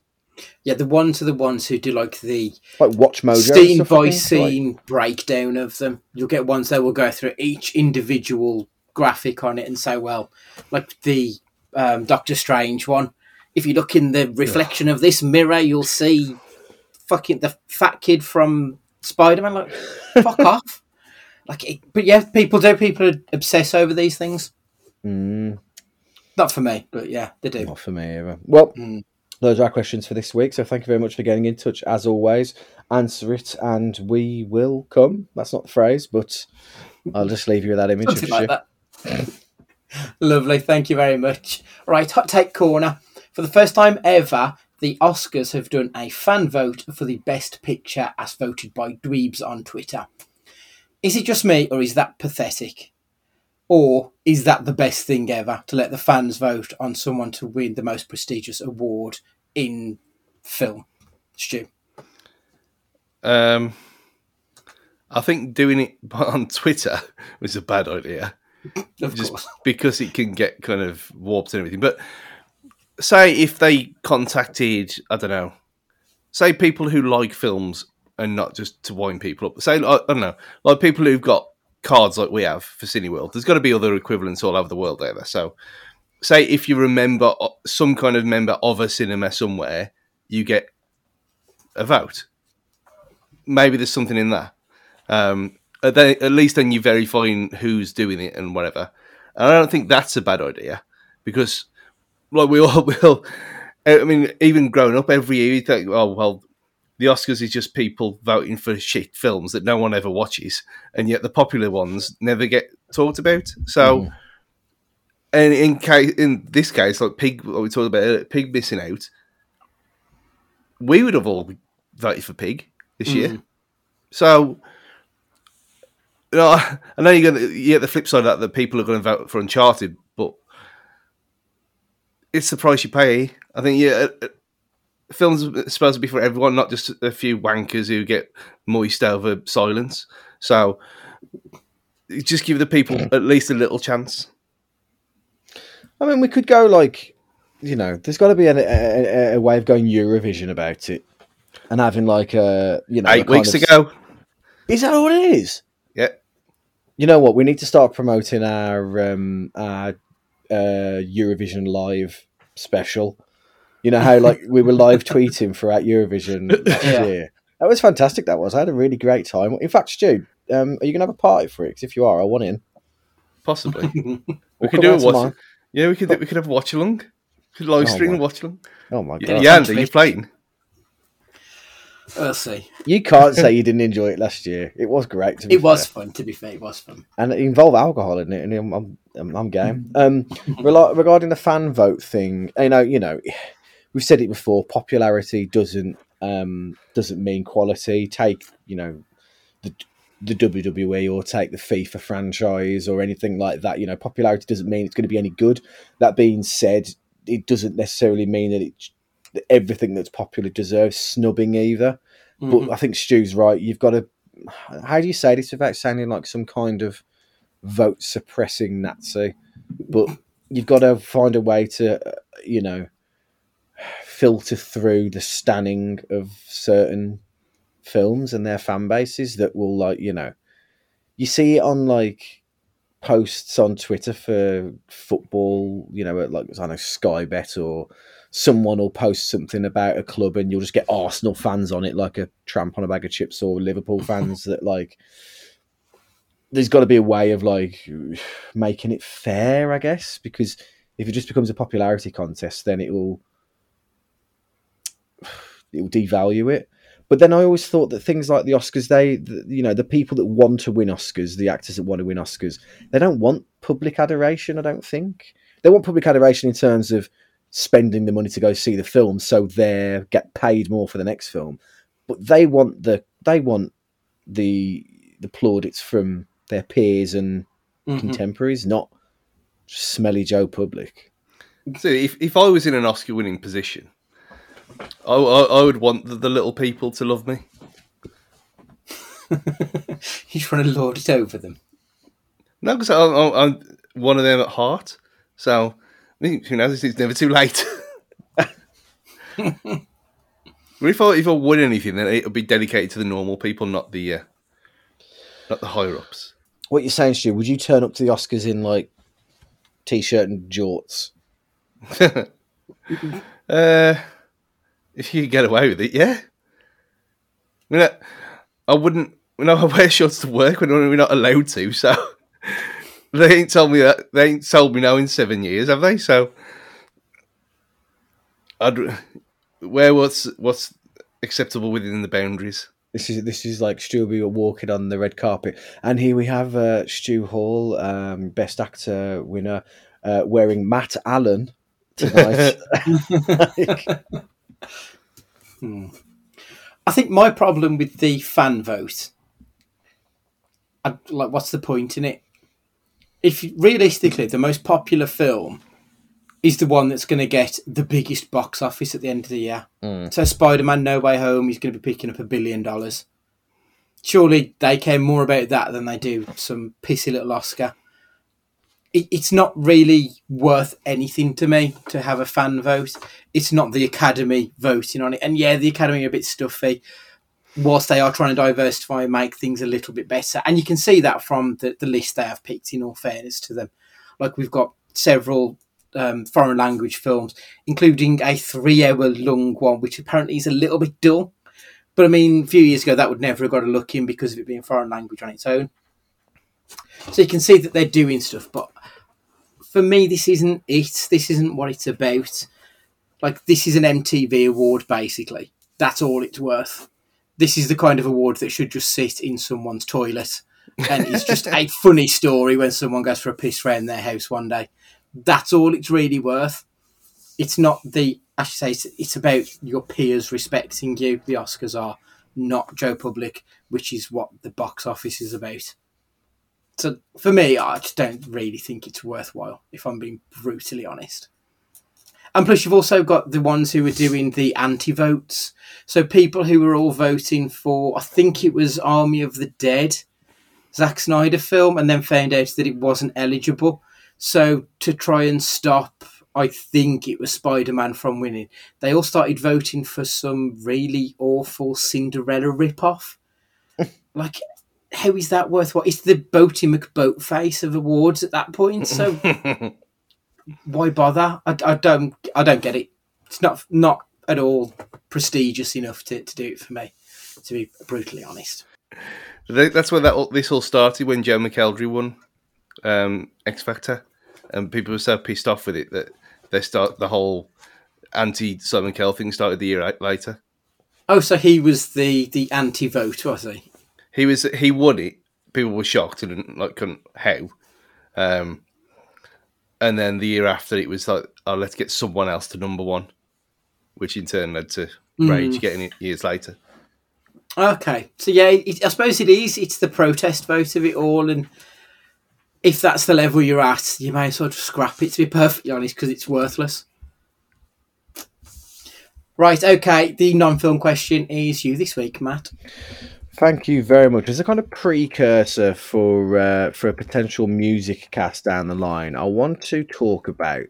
Yeah, the ones are the ones who do like the like WatchMojo and scene stuff, by like- scene breakdown of them. You'll get ones that will go through each individual graphic on it and say, well, like the um, Doctor Strange one. If you look in the reflection of this mirror, you'll see fucking the fat kid from Spider Man. Like, <laughs> fuck off. Like, it, but yeah, people do. People obsess over these things. Mm, Not for me, but yeah, they do. not for me either well Mm. those are our questions for this week so thank you very much for getting in touch as always answer it and we will come that's not the phrase but i'll just leave you with that image Something like that. <laughs> Lovely, thank you very much. Right, hot take corner. For the first time ever, the Oscars have done a fan vote for the best picture as voted by dweebs on Twitter. Is it just me, or is that pathetic? Or is that the best thing ever to let the fans vote on someone to win the most prestigious award in film? Stu. Um, I think doing it <laughs> on Twitter was a bad idea. Of just course. because it can get kind of warped and everything. But say if they contacted, I don't know, say people who like films and not just to wind people up. Say, I don't know, like people who've got cards like we have for Cineworld. There's got to be other equivalents all over the world out there. So, say if you remember some kind of member of a cinema somewhere, you get a vote. Maybe there's something in that. Um, at, then, at least then you're verifying who's doing it and whatever. And I don't think that's a bad idea because, like we all <laughs> will, I mean, even growing up, every year you think, oh well, the Oscars is just people voting for shit films that no one ever watches, and yet the popular ones never get talked about. So, Mm. and in case in this case, like Pig, what we talked about, earlier, Pig missing out, we would have all voted for Pig this year. So, you know, <laughs> I know you're going to yeah. The flip side of that, that people are going to vote for Uncharted, but it's the price you pay. I think yeah, films are supposed to be for everyone, not just a few wankers who get moist over silence. So, just give the people at least a little chance. I mean, we could go like, you know, there's got to be a, a, a way of going Eurovision about it, and having like a, you know, Eight weeks of- ago, Is that all it is? yeah. You know what? We need to start promoting our um, our uh, Eurovision live special. You know how like <laughs> we were live tweeting throughout Eurovision <laughs> last Yeah. year. That was fantastic. That was. I had a really great time. In fact, Stu, um, are you gonna have a party for it? 'Cause if you are, I want in. Possibly, <laughs> we We'll could do a watch. tomorrow. Yeah, we could. do- We could have a watch along. Could live Oh stream my- watch along. Oh my god! yeah Andy, you playing? We'll see. You can't say you didn't enjoy it last year. It was great. To be It was fair. fun. To be fair, it was fun. and it involved alcohol in it, and I'm I'm, I'm, I'm game. Um, regarding the fan vote thing, you know, you know, we've said it before. Popularity doesn't um, doesn't mean quality. Take you know the the WWE or take the FIFA franchise or anything like that. You know, popularity doesn't mean it's going to be any good. That being said, it doesn't necessarily mean that it that everything that's popular deserves snubbing either. Mhm. But I think Stu's right. You've got to. How do you say this without sounding like some kind of vote suppressing Nazi? But you've got to find a way to, uh, you know, filter through the standing of certain films and their fan bases that will, like, you know, you see it on like posts on Twitter for football, you know, like I know Sky Bet or someone will post something about a club and you'll just get Arsenal fans on it like a tramp on a bag of chips or Liverpool fans that like there's got to be a way of like making it fair, I guess, because if it just becomes a popularity contest, then it will it will devalue it. But then I always thought that things like the Oscars, they, the, you know, the people that want to win Oscars, the actors that want to win Oscars, they don't want public adoration. I don't think they want public adoration in terms of spending the money to go see the film, so they get paid more for the next film. But they want the they want the the plaudits from their peers and Mhm. contemporaries, not smelly Joe public. So if, if I was in an Oscar winning position, I, I, I would want the, the little people to love me. You're trying to lord it over them. No, because I'm, I'm, I'm one of them at heart. So, I mean, who knows? It's never too late. <laughs> if I if I win anything, then it'll be dedicated to the normal people, not the uh, not the higher ups. What you're saying, Stu? Would you turn up to the Oscars in like t-shirt and jorts? <laughs> uh, if you could get away with it, yeah. I mean, I, I wouldn't. You know, <laughs> I wear shorts to work when we're not allowed to. So <laughs> they ain't told me that. They ain't told me now in seven years, have they? So I'd where what's what's acceptable within the boundaries. This is this is like Stu we were walking on the red carpet, and here we have uh, Stu Hall, um, Best Actor winner, uh, wearing Matt Allen tonight. <laughs> Like, Hmm. I think my problem with the fan vote, I, like, what's the point in it? If realistically, the most popular film is the one that's going to get the biggest box office at the end of the year. Mm. So, Spider Man No Way Home is going to be picking up a billion dollars. Surely they care more about that than they do some pissy little Oscar. It, it's not really worth anything to me to have a fan vote it's not the Academy voting on it. And yeah, the Academy are a bit stuffy, whilst they are trying to diversify and make things a little bit better. And you can see that from the, the list they have picked, in all fairness to them. Like we've got several um, foreign language films, including a three hour long one, which apparently is a little bit dull. But I mean, a few years ago, that would never have got a look in because of it being foreign language on its own. So you can see that they're doing stuff, but for me, this isn't it. This isn't what it's about Like this is an MTV award, basically. That's all it's worth. This is the kind of award that should just sit in someone's toilet, and it's just a <laughs> funny story when someone goes for a piss round their house one day. That's all it's really worth. It's not the. I should say it's, it's about your peers respecting you. The Oscars are not Joe Public, which is what the box office is about. So for me, I just don't really think it's worthwhile, if I'm being brutally honest. And plus, you've also got the ones who were doing the anti votes. So people who were all voting for, I think it was Army of the Dead, Zack Snyder film, and then found out that it wasn't eligible. So to try and stop, I think it was Spider Man from winning, they all started voting for some really awful Cinderella rip-off. <laughs> like, how is that worthwhile? It's the Boaty McBoatface of awards at that point. So <laughs> why bother? I, I don't I don't get it. It's not not at all prestigious enough to, to do it for me. To be brutally honest, That's where that all, this all started when Joe McElderry won um, X Factor, and people were so pissed off with it that they start the whole anti Simon Cowell thing started the year later. oh, so he was the the anti-vote, was he? He was he won it. People were shocked and like couldn't how. Um, and then the year after, it was like, oh, let's get someone else to number one, which in turn led to Rage getting it years later. Okay, so yeah, it, I suppose it is. It's the protest vote of it all, and if that's the level you're at, you may as well just scrap it. To be perfectly honest, because it's worthless. Right. Okay. The non-film question is you this week, Matt. Thank you very much. As a kind of precursor for uh, for a potential music cast down the line, I want to talk about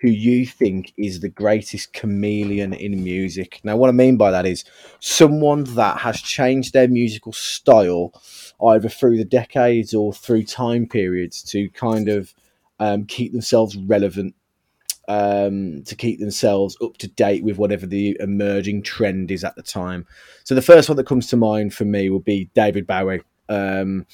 who you think is the greatest chameleon in music. Now, what I mean by that is someone that has changed their musical style either through the decades or through time periods to kind of um, keep themselves relevant um, to keep themselves up to date with whatever the emerging trend is at the time. So the first one that comes to mind for me would be David Bowie. Um,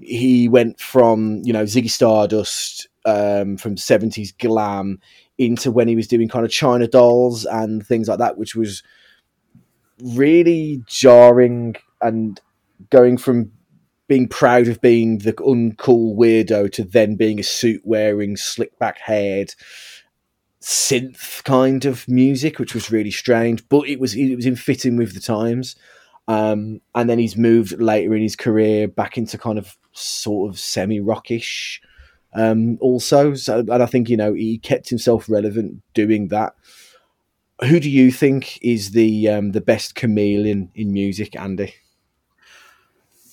he went from you know Ziggy Stardust um, from seventies glam into when he was doing kind of China dolls and things like that, which was really jarring and going from being proud of being the uncool weirdo to then being a suit wearing, slick back haired synth kind of music, which was really strange, but it was it was in fitting with the times. Um, and then he's moved later in his career back into kind of sort of semi rockish. Um, also, so and I think you know he kept himself relevant doing that. Who do you think is the um, the best chameleon in music, Andy?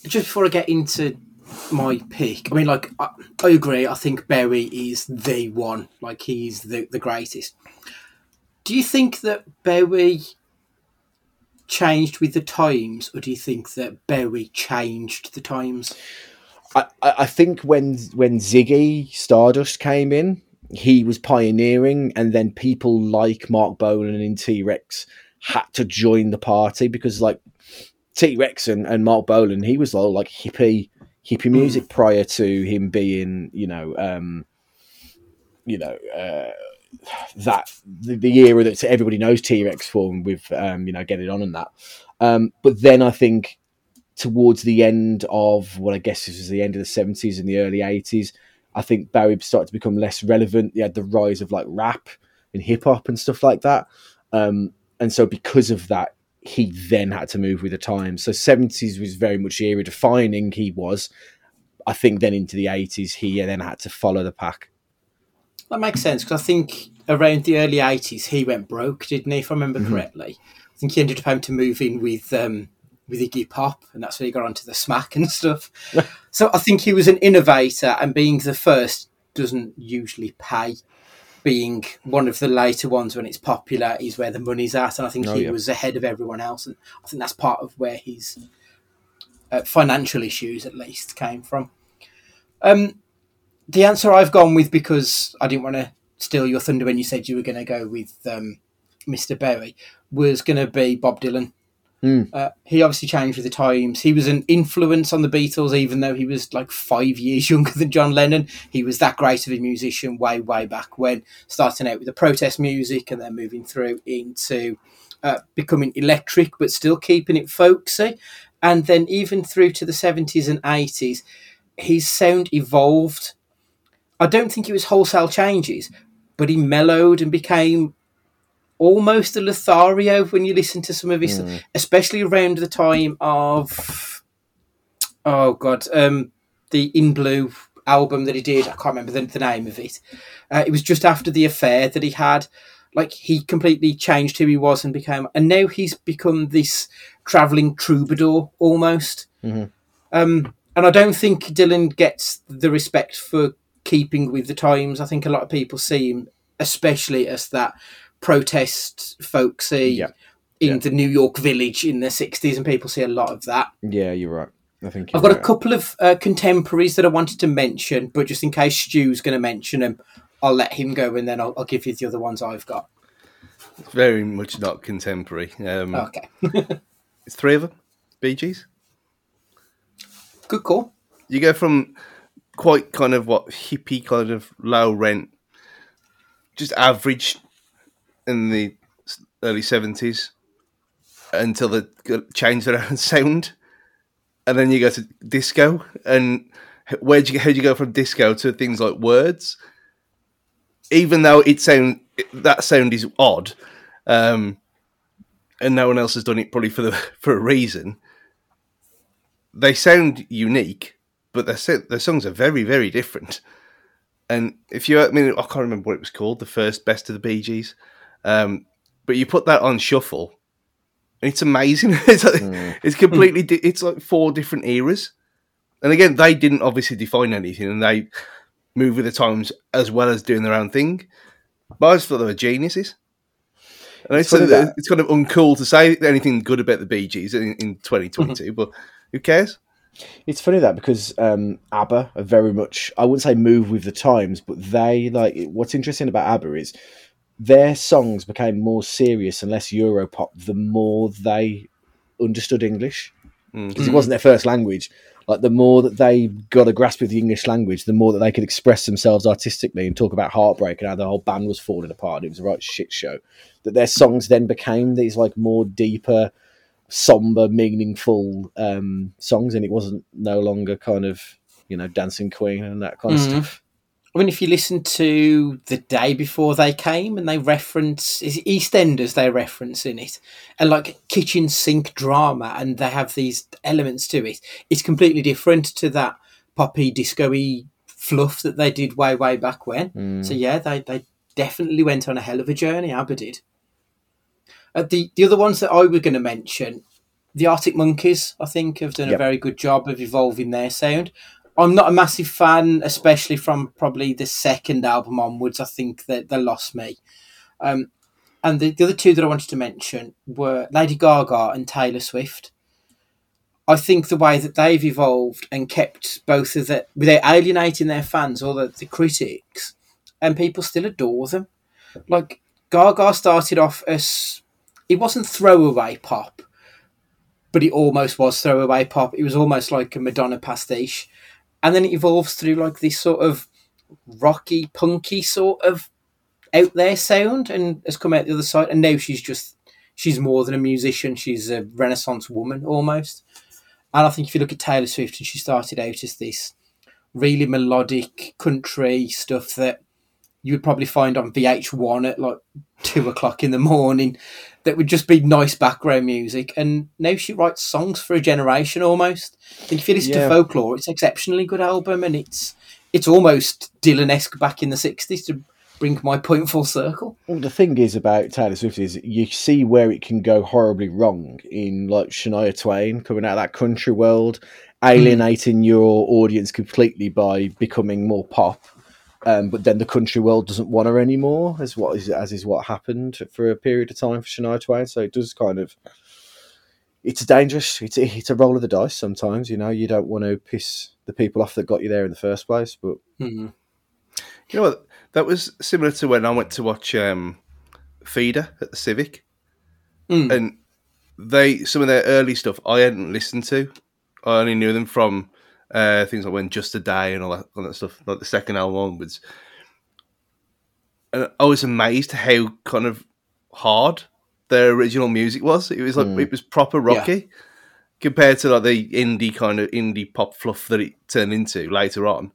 Just before I get into my pick, I mean, like I, I agree. I think Bowie is the one. Like he's the the greatest. Do you think that Bowie changed with the times, or do you think that Bowie changed the times? I, I I think when when Ziggy Stardust came in, he was pioneering, and then people like Marc Bolan and T Rex had to join the party because like T Rex and, and Marc Bolan, he was all like hippie hippie music prior to him being, you know, um, you know, uh, that the, the era that everybody knows T Rex from with, um, you know, Get It On and that. Um, but then I think towards the end of what I guess this was the end of the seventies and the early eighties, I think Bowie started to become less relevant. You had the rise of like rap and hip hop and stuff like that. Um, and so because of that, he then had to move with the times. So seventies was very much the era defining. He was, I think, then into the eighties, he then had to follow the pack. That makes sense because I think around the early eighties he went broke, didn't he? If I remember correctly, I think he ended up having to move in with um, with Iggy Pop, and that's where he got onto the smack and stuff. <laughs> so I think he was an innovator, and being the first doesn't usually pay. Being one of the later ones when it's popular is where the money's at, and I think Oh, he yeah. was ahead of everyone else, and I think that's part of where his uh, financial issues, at least, came from. Um, the answer I've gone with because I didn't want to steal your thunder when you said you were going to go with um, Mr. Berry was going to be Bob Dylan. Hmm. Uh, he obviously changed with the times. He was an influence on the Beatles, even though he was like five years <laughs> younger than John Lennon. He was that great of a musician way, way back when, starting out with the protest music and then moving through into uh, becoming electric, but still keeping it folksy. And then even through to the 70s and 80s, his sound evolved. I don't think it was wholesale changes, but he mellowed and became almost a Lothario when you listen to some of his, Mm. especially around the time of, oh god, um, the In Blue album that he did. I can't remember the, the name of it. Uh, it was just after the affair that he had. Like he completely changed who he was and became, and now he's become this traveling troubadour almost. Mhm. Um, and I don't think Dylan gets the respect for keeping with the times. I think a lot of people see him, especially as that protest folksy Yeah. in Yeah. the New York village in the 60s, and people see a lot of that. Yeah, you're right. I think I've you're got a couple of uh, contemporaries that I wanted to mention, but just in case Stu's going to mention them, I'll let him go and then I'll, I'll give you the other ones I've got. Very much not contemporary. Um, Okay. <laughs> It's three of them. Bee Gees. Good call. You go from quite kind of what hippie kind of low rent, just average in the early seventies until they changed their <laughs> own sound, and then you go to disco. And where do you how do you go from disco to things like words? Even though it sound that sound is odd, um, and no one else has done it probably for the <laughs> for a reason. They sound unique, but their their songs are very very different. And if you, I mean, I can't remember what it was called, the first best of the Gees, um, but you put that on shuffle, and it's amazing. <laughs> it's, like, it's completely, di- it's like four different eras. And again, they didn't obviously define anything, and they move with the times as well as doing their own thing. But I just thought they were geniuses. And it's, that- it's kind of uncool to say anything good about the Bee Gees in, in 2022, but who cares? It's funny that because um, ABBA are very much, I wouldn't say move with the times, but they like what's interesting about ABBA is their songs became more serious and less Europop the more they understood English because it wasn't their first language. Like the more that they got a grasp of the English language, the more that they could express themselves artistically and talk about heartbreak and how the whole band was falling apart. It was a right shit show. That their songs then became these like more deeper, somber, meaningful um, songs, and it wasn't no longer kind of you know Dancing Queen and that kind of Mhm. stuff. I mean, if you listen to the day before they came and they reference is EastEnders, they reference in it, and like kitchen sink drama, and they have these elements to it. It's completely different to that poppy disco-y fluff that they did way way back when. Mm. So yeah, they they definitely went on a hell of a journey. ABBA did. Uh, the the other ones that I was going to mention, the Arctic Monkeys, I think, have done a very good job of evolving their sound. I'm not a massive fan, especially from probably the second album onwards. I think that they lost me. Um, and the, the other two that I wanted to mention were Lady Gaga and Taylor Swift. I think the way that they've evolved and kept both of the without alienating their fans or the, the critics, and people still adore them. Like Gaga started off as it wasn't throwaway pop, but it almost was throwaway pop. It was almost like a Madonna pastiche, and then it evolves through like this sort of rocky, punky sort of out there sound, and has come out the other side. And now she's just she's more than a musician; she's a Renaissance woman almost. And I think if you look at Taylor Swift, and she started out as this really melodic country stuff that you would probably find on VH1 at like two o'clock in the morning that would just be nice background music. And now she writes songs for a generation almost. And if you listen Yeah. to Folklore, it's an exceptionally good album and it's it's almost Dylan esque back in the 60s to bring my point full circle. Well, the thing is about Taylor Swift is you see where it can go horribly wrong in like Shania Twain coming out of that country world, hmm. alienating your audience completely by becoming more pop. Um, but then the country world doesn't want her anymore, as what is as is what happened for a period of time for Shania Twain. So it does kind of it's dangerous. It's it's a roll of the dice sometimes. You know, you don't want to piss the people off that got you there in the first place. But Hmm. You know what? That was similar to when I went to watch um, Feeder at the Civic, Mm. and they some of their early stuff I hadn't listened to. I only knew them from uh, things like when Just a Day and all that, all that stuff, like the second album onwards. And I was amazed how kind of hard their original music was. It was like Mm. it was proper rocky compared to like the indie kind of indie pop fluff that it turned into later on.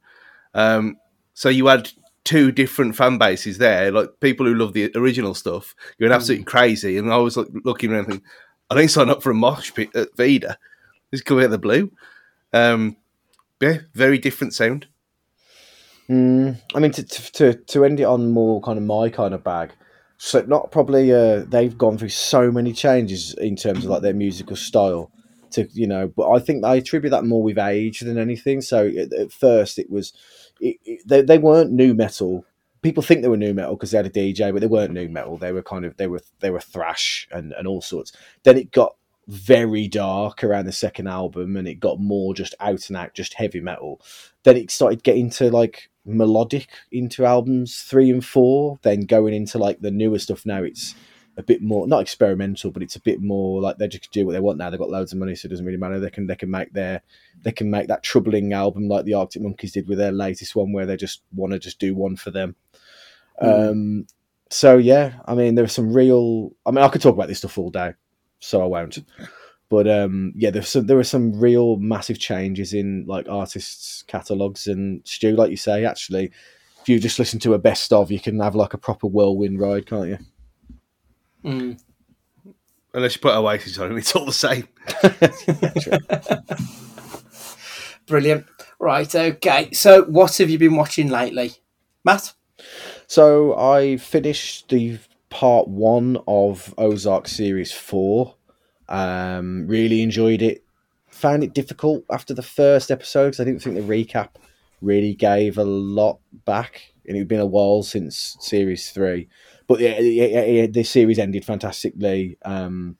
Um, so you had two different fan bases there, like people who love the original stuff going absolutely crazy, and I was like looking around thinking, I didn't sign up for a mosh pit at Feeder. This coming out of the blue. Um, yeah, very different sound. Mm, I mean, to, to to end it on more kind of my kind of bag. So not probably. Uh, they've gone through so many changes in terms of like their musical style. To you know, but I think I attribute that more with age than anything. So at, at first, it was it, it, they they weren't nu metal. People think they were nu metal because they had a DJ, but they weren't nu metal. They were kind of they were they were thrash and and all sorts. Then it got very dark around the second album, and it got more just out and out, just heavy metal. Then it started getting to like melodic into albums three and four then going into like the newer stuff. Now it's a bit more not experimental but it's a bit more like they just do what they want now. They've got loads of money so it doesn't really matter. They can they can make their they can make that troubling album like the arctic monkeys did with their latest one where they just want to just do one for them. Um so yeah i mean there's some real i mean i could talk about this stuff all day so i won't but um, yeah, there's some, there were some real massive changes in like artists' catalogs and Stu, like you say, actually, if you just listen to a best of, you can have like a proper whirlwind ride, can't you? Mm. Unless you put Oasis on, and it's all the same. <laughs> Brilliant. Right, okay. So, what have you been watching lately, Matt? So I finished the part one of Ozark series four. Um, really enjoyed it. Found it difficult after the first episode because I didn't think the recap really gave a lot back, and it had been a while since series three. But yeah, yeah, yeah, series ended fantastically. Um,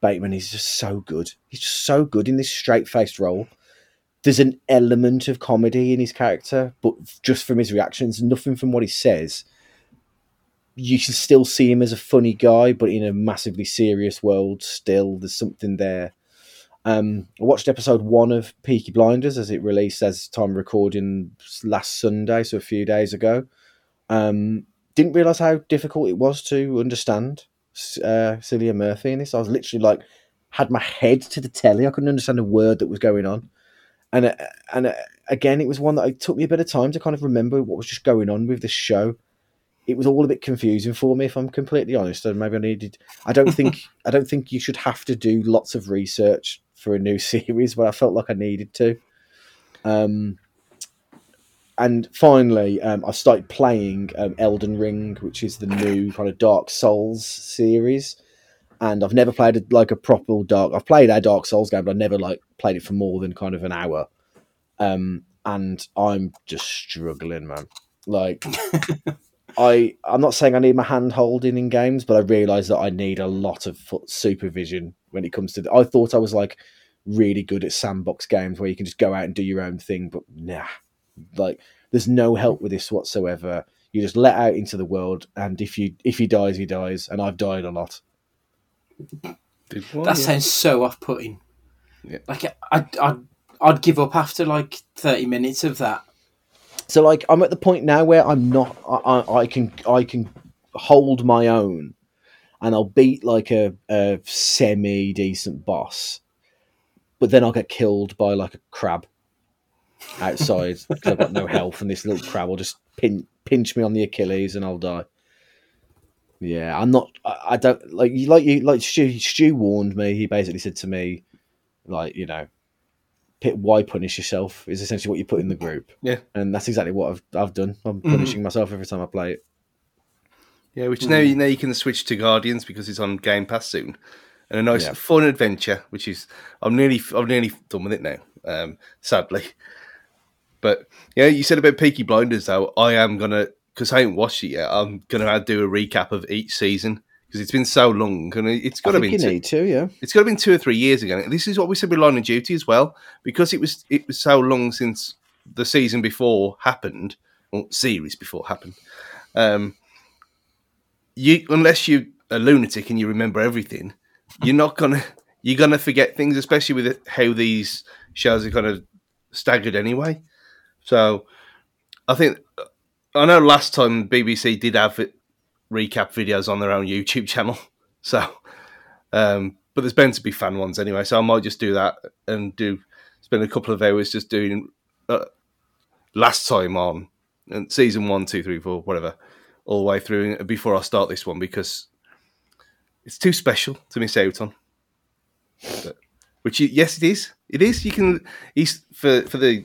Bateman is just so good. He's just so good in this straight faced role. There's an element of comedy in his character, but just from his reactions, nothing from what he says. You can still see him as a funny guy, but in a massively serious world, still there's something there. Um, I watched episode one of Peaky Blinders as it released as time recording last Sunday, so a few days ago. Um, didn't realize how difficult it was to understand uh, Cillian Murphy in this. I was literally like had my head to the telly. I couldn't understand a word that was going on, and uh, and uh, again, it was one that it took me a bit of time to kind of remember what was just going on with this show. It was all a bit confusing for me, if I'm completely honest. And maybe I needed. I don't <laughs> think I don't think you should have to do lots of research for a new <laughs> series, but I felt like I needed to. Um, and finally, um, I started playing um, Elden Ring, which is the new kind of Dark Souls series. And I've never played a, like a proper Dark. I've played a Dark Souls game, but I've never like played it for more than kind of an hour. Um, and I'm just struggling, man. Like, <laughs> I I'm not saying I need my hand holding in games, but I realise that I need a lot of fo- supervision when it comes to. I thought I was like really good at sandbox games where you can just go out and do your own thing, but nah, like there's no help with this whatsoever. You just let out into the world, and if you if he dies, he dies, and I've died a lot. Did one, That yeah. sounds so off-putting. Yeah. Like I, I'd, I'd give up after like thirty minutes of that. So like I'm at the point now where I'm not. I, I, can I can hold my own, and I'll beat like a, a semi decent boss, but then I'll get killed by like a crab outside because I've got no health, and this little crab will just pin, pinch me on the Achilles, and I'll die. Yeah, I'm not. I, I don't like you. Like you, like Stu. Stu warned me. He basically said to me, like you know, pit, why punish yourself is essentially what you put in the group. Yeah. and that's exactly what I've I've done. I'm Mhm. punishing myself every time I play it. Yeah, which now now you can switch to Guardians because it's on Game Pass soon, and a nice Yeah. fun adventure. Which is I'm nearly I'm nearly done with it now, um, sadly. But yeah, you said about Peaky Blinders though. I am gonna because I haven't watched it yet. I'm gonna do a recap of each season because it's been so long and it's got to be you two, need to, yeah. it's got to been two or three years ago. This is what we said with Line of Duty as well because it was it was so long since the season before happened or series before happened. Um, you unless you're a lunatic and you remember everything, you're not gonna you're gonna forget things, especially with how these shows are kind of staggered anyway. So I think I know last time BBC did have it, recap videos on their own YouTube <laughs> channel. So, um, but there's bound to be fan ones anyway. So I might just do that and do spend a couple of hours just doing uh, last time on and season one, two, three, four, whatever, all the way through before I start this one because it's too special to miss out on. But- which yes, it is. It is. You can. He's for for the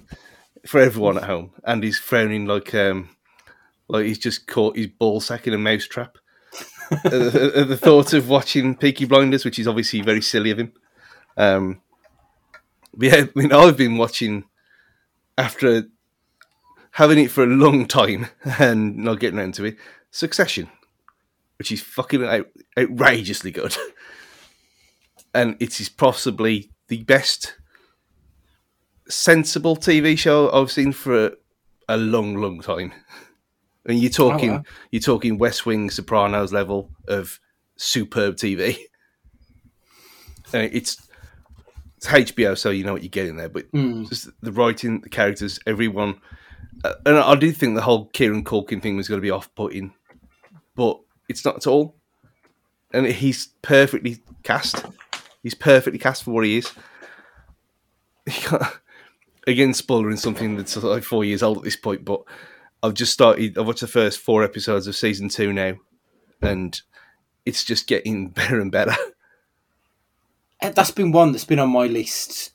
for everyone at home, and he's frowning like um like he's just caught his ball sack in a mousetrap. <laughs> at, the- at the thought of watching Peaky Blinders, which is obviously very silly of him. Um, yeah, I mean, I've been watching after having it for a long time <laughs> and not getting into it. Succession, which is fucking out, outrageously good, <laughs> and it is possibly the best sensible TV show I've seen for a, a long, long time. And you're talking, wow. you're talking West Wing, Sopranos level of superb TV. <laughs> Uh, it's it's HBO, so you know what you're getting there. But Mm. just the writing, the characters, everyone, uh, and I did think the whole Kieran Culkin thing was going to be off-putting, but it's not at all. And he's perfectly cast. He's perfectly cast for what he is. He <laughs> Again, spoiling something that's like four years old at this point, but I've just started. I've watched the first four episodes of season two now, and it's just getting <laughs> better and better. Uh, That's been one that's been on my list.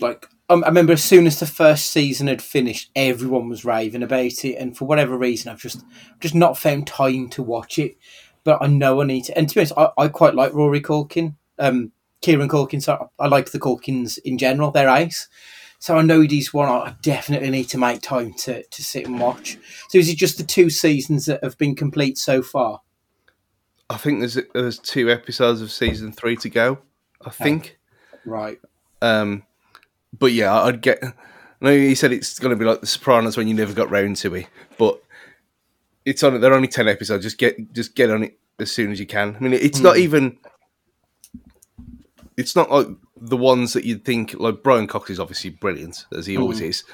Like um, I remember, as soon as the first season had finished, everyone was raving about it, and for whatever reason, I've just just not found time to watch it. But I know I need to. And to be honest, I, I quite like Rory Culkin, um, Kieran Culkin. So I like the Culkins in general. They're ace. So I know he's one I definitely need to make time to, to sit and watch. So is it just the two seasons that have been complete so far? I think there's there's two episodes of season three to go. I think. Right. Um, but yeah, I'd get. I know you said it's going to be like The Sopranos when you never got round to it, but it's on. They're only ten episodes. Just get just get on it as soon as you can. I mean, it's not even. It's not like the ones that you'd think. Like Brian Cox is obviously brilliant as he always is,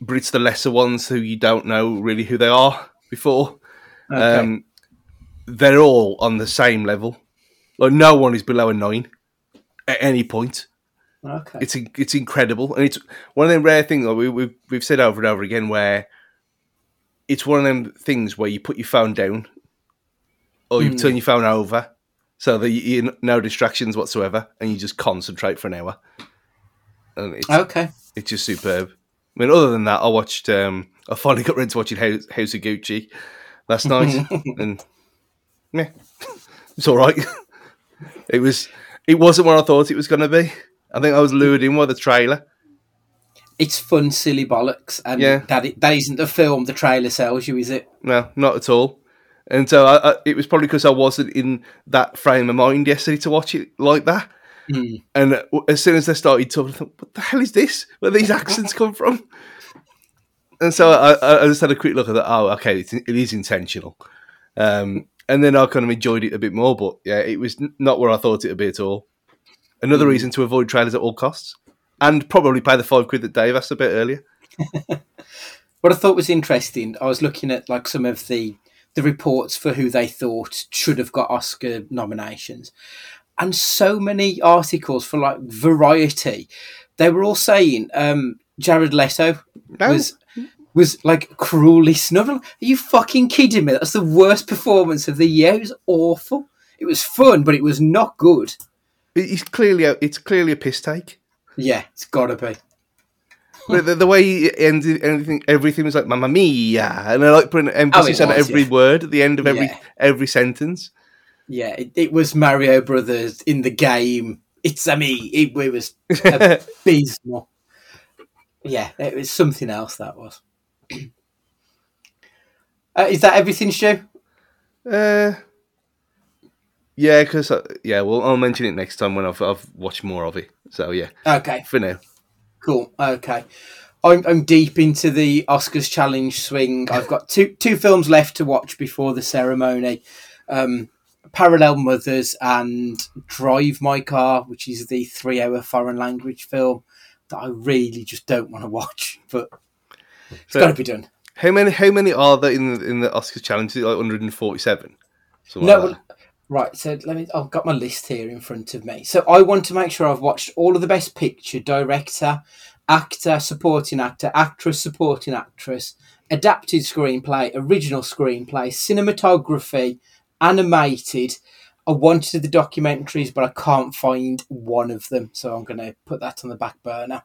but it's the lesser ones who you don't know really who they are before. Okay. Um, they're all on the same level. Like no one is below a nine at any point. okay. It's it's incredible, and it's one of them rare things like we, we've we've said over and over again where it's one of them things where you put your phone down or you turn your phone over so that you, you no distractions whatsoever, and you just concentrate for an hour. And it's okay. it's just superb. I mean, other than that, I watched. Um, I finally got around to watching House, House of Gucci last night, <laughs> and yeah, <laughs> it's all right. <laughs> it was. It wasn't what I thought it was going to be. I think I was lured in by the trailer. It's fun, silly bollocks, and Yeah. that that isn't the film the trailer sells you, is it? No, not at all. And so I, I, it was probably because I wasn't in that frame of mind yesterday to watch it like that. Mm. And as soon as they started talking, I thought, "What the hell is this? Where these accents come from?" And so I, I just had a quick look at that. Oh, okay, it's, it is intentional. Um, and then I kind of enjoyed it a bit more. But yeah, it was not where I thought it would be at all. Another reason to avoid trailers at all costs, and probably pay the five quid that Dave asked a bit earlier. <laughs> What I thought was interesting, I was looking at like some of the the reports for who they thought should have got Oscar nominations, and so many articles for like Variety, they were all saying um, Jared Leto No. was was like cruelly snubbed. Are you fucking kidding me? That's the worst performance of the year. It was awful. It was fun, but it was not good. It's clearly a, it's clearly a piss take. Yeah, it's gotta be. But the, the way he ended everything, everything was like "Mamma mia," and I like putting emphasis it on was, every yeah. word at the end of every Yeah. every sentence. Yeah, it, it was Mario Brothers in the game. It's a me. It, it was abysmal. <laughs> Yeah, it was something else. That was. uh, is that everything, Stu? Uh, yeah, because yeah, well, I'll mention it next time when I've I've watched more of it. So yeah, Okay, for now, cool. Okay, I'm I'm deep into the Oscars challenge swing. I've got two two films left to watch before the ceremony. Um, Parallel Mothers and Drive My Car, which is the three-hour foreign language film that I really just don't want to watch, but it's So- got to be done. How many? How many are there in the, in the Oscars challenge? Is it like 147? Something No, like right. So let me. I've got my list here in front of me. So I want to make sure I've watched all of the best picture, director, actor, supporting actor, actress, supporting actress, adapted screenplay, original screenplay, cinematography, animated. I wanted the documentaries, but I can't find one of them, so I'm going to put that on the back burner.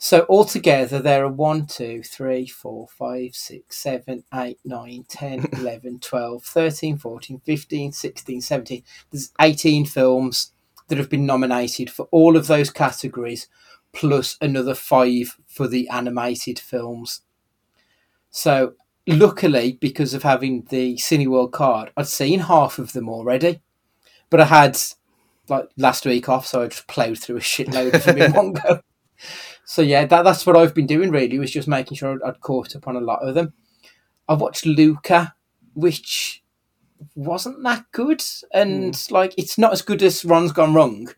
So altogether, there are 1, 2, 3, 4, 5, 6, 7, 8, 9, 10, <laughs> 11, 12, 13, 14, 15, 16, 17. There's 18 films that have been nominated for all of those categories, plus another five for the animated films. So, luckily, because of having the Cineworld card, I'd seen half of them already, but I had like last week off, so I just ploughed through a shitload of them in <laughs> one go. So yeah, that, that's what I've been doing really was just making sure I'd, caught up on a lot of them. I've watched Luca, which wasn't that good, and like it's not as good as Ron's Gone Wrong,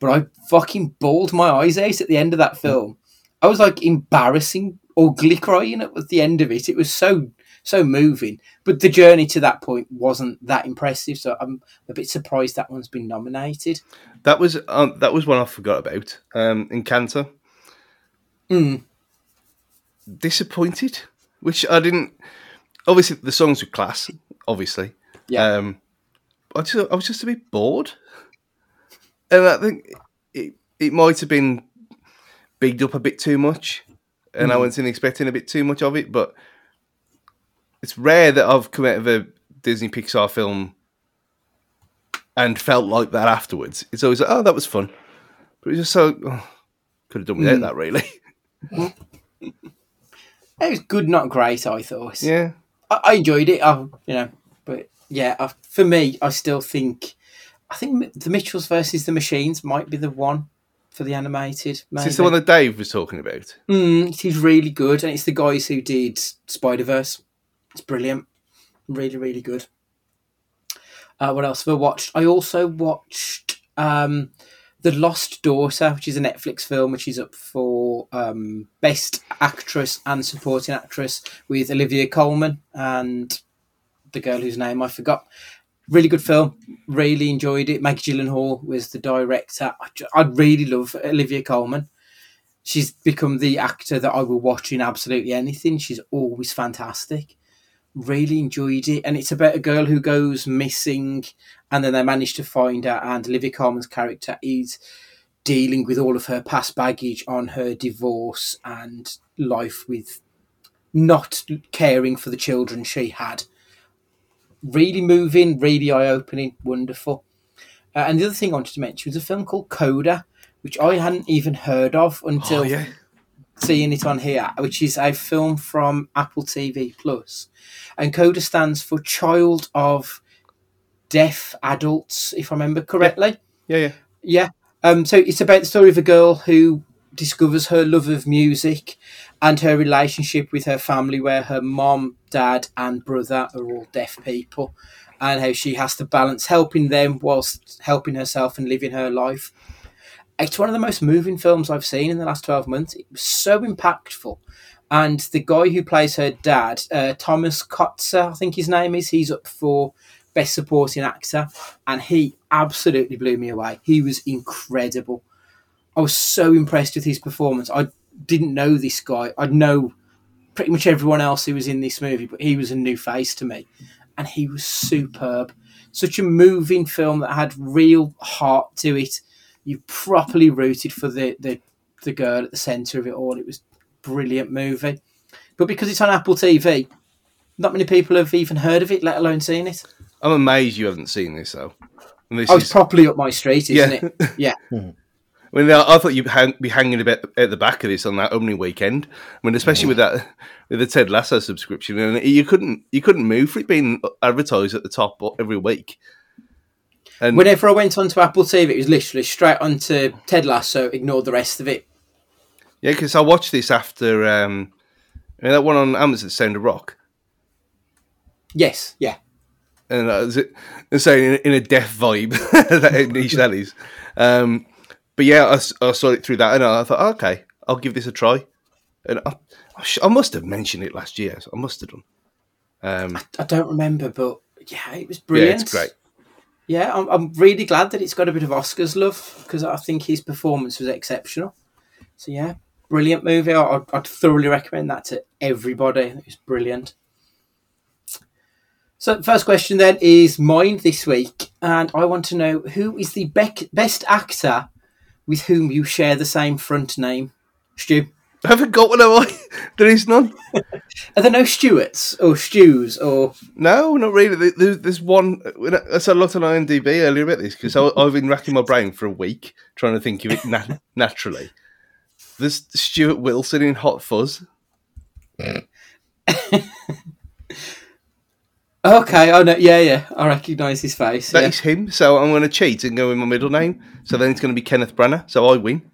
but I fucking bawled my eyes out at the end of that film. I was like embarrassing, ugly crying at the end of it. It was so so moving, but the journey to that point wasn't that impressive. So I'm a bit surprised that one's been nominated. That was um, that was one I forgot about. Um, Encanto. Mm. Disappointed, which I didn't. Obviously, the songs were class. Obviously, Yeah. Um, I just I was just a bit bored, and I think it it might have been bigged up a bit too much, and I wasn't expecting a bit too much of it. But it's rare that I've come out of a Disney Pixar film and felt like that afterwards. It's always like, oh, that was fun, but it's just so oh, could have done without that, really. <laughs> It was good, not great. I thought. yeah, I, I enjoyed it. I, you know, but yeah, I, for me, I still think, I think the Mitchells versus the Machines might be the one for the animated. is Maybe. this the one that Dave was talking about? Mm, it is really good, and it's the guys who did Spider Verse. It's brilliant, really, really good. Uh, what else have I watched? I also watched um, The Lost Daughter, which is a Netflix film, which is up for um, Best Actress and Supporting Actress with Olivia Colman and the girl whose name I forgot. Really good film. Really enjoyed it. Maggie Gyllenhaal was the director. I, I really love Olivia Colman she's become the actor that I will watch in absolutely anything. She's always fantastic. Really enjoyed it, and it's about a girl who goes missing, and then they manage to find her. And Olivia Colman's character is dealing with all of her past baggage on her divorce and life with not caring for the children she had. Really moving, really eye opening, wonderful. Uh, and the other thing I wanted to mention was a film called Coda, which I hadn't even heard of until Oh yeah, seeing it on here, which is a film from Apple TV Plus, and CODA stands for Child of Deaf Adults, if I remember correctly. yeah, yeah. Yeah. Um. So it's about the story of a girl who discovers her love of music and her relationship with her family, where her mom, dad, and brother are all deaf people, and how she has to balance helping them whilst helping herself and living her life. It's one of the most moving films I've seen in the last 12 months. It was so impactful. And the guy who plays her dad, uh, Thomas Kotsur, I think his name is, he's up for Best Supporting Actor. And he absolutely blew me away. He was incredible. I was so impressed with his performance. I didn't know this guy. I know pretty much everyone else who was in this movie, but he was a new face to me. And he was superb. Such a moving film that had real heart to it you properly rooted for the, the, the girl at the centre of it all. It was a brilliant movie. But because it's on Apple TV, not many people have even heard of it, let alone seen it. I'm amazed you haven't seen this though. And this Oh, it's is, properly up my street, isn't Yeah. it? Yeah. I mean, I I thought you'd hang, be hanging a bit at the back of this on that opening weekend. I mean, especially with that with the Ted Lasso subscription, and you couldn't you couldn't move for it being advertised at the top every week. And Whenever I went onto Apple TV, it was literally straight onto Ted Lasso, ignore the rest of it. yeah, because I watched this after um, you know, that one on Amazon, Sound of Rock, Yes, yeah. and I was and saying in, in a deaf vibe <laughs> that niche that is. Um, but yeah, I saw it through that, and I thought, okay, I'll give this a try. And I, I I must have mentioned it last year. so I must have done. Um, I don't remember, but yeah, it was brilliant. yeah, brilliant. it's great. Yeah, I'm, I'm really glad that it's got a bit of Oscars love because I think his performance was exceptional. So yeah, brilliant movie. I- I'd, I'd thoroughly recommend that to everybody. It's brilliant. So first question then is mine this week, and I want to know who is the bec- best actor with whom you share the same front name. Stu, I haven't got one, have I? <laughs> <laughs> there is none. are there no Stewarts or Stews or No, not really. There's, there's one. I said a lot on IMDb earlier about this because I've been racking my brain for a week trying to think of it nat- <laughs> naturally. There's Stuart Wilson in Hot Fuzz. <laughs> Okay, I know. Yeah, yeah, I recognise his face. That yeah. is him. So I'm going to cheat and go with my middle name. So then it's going to be Kenneth Branagh. So I win.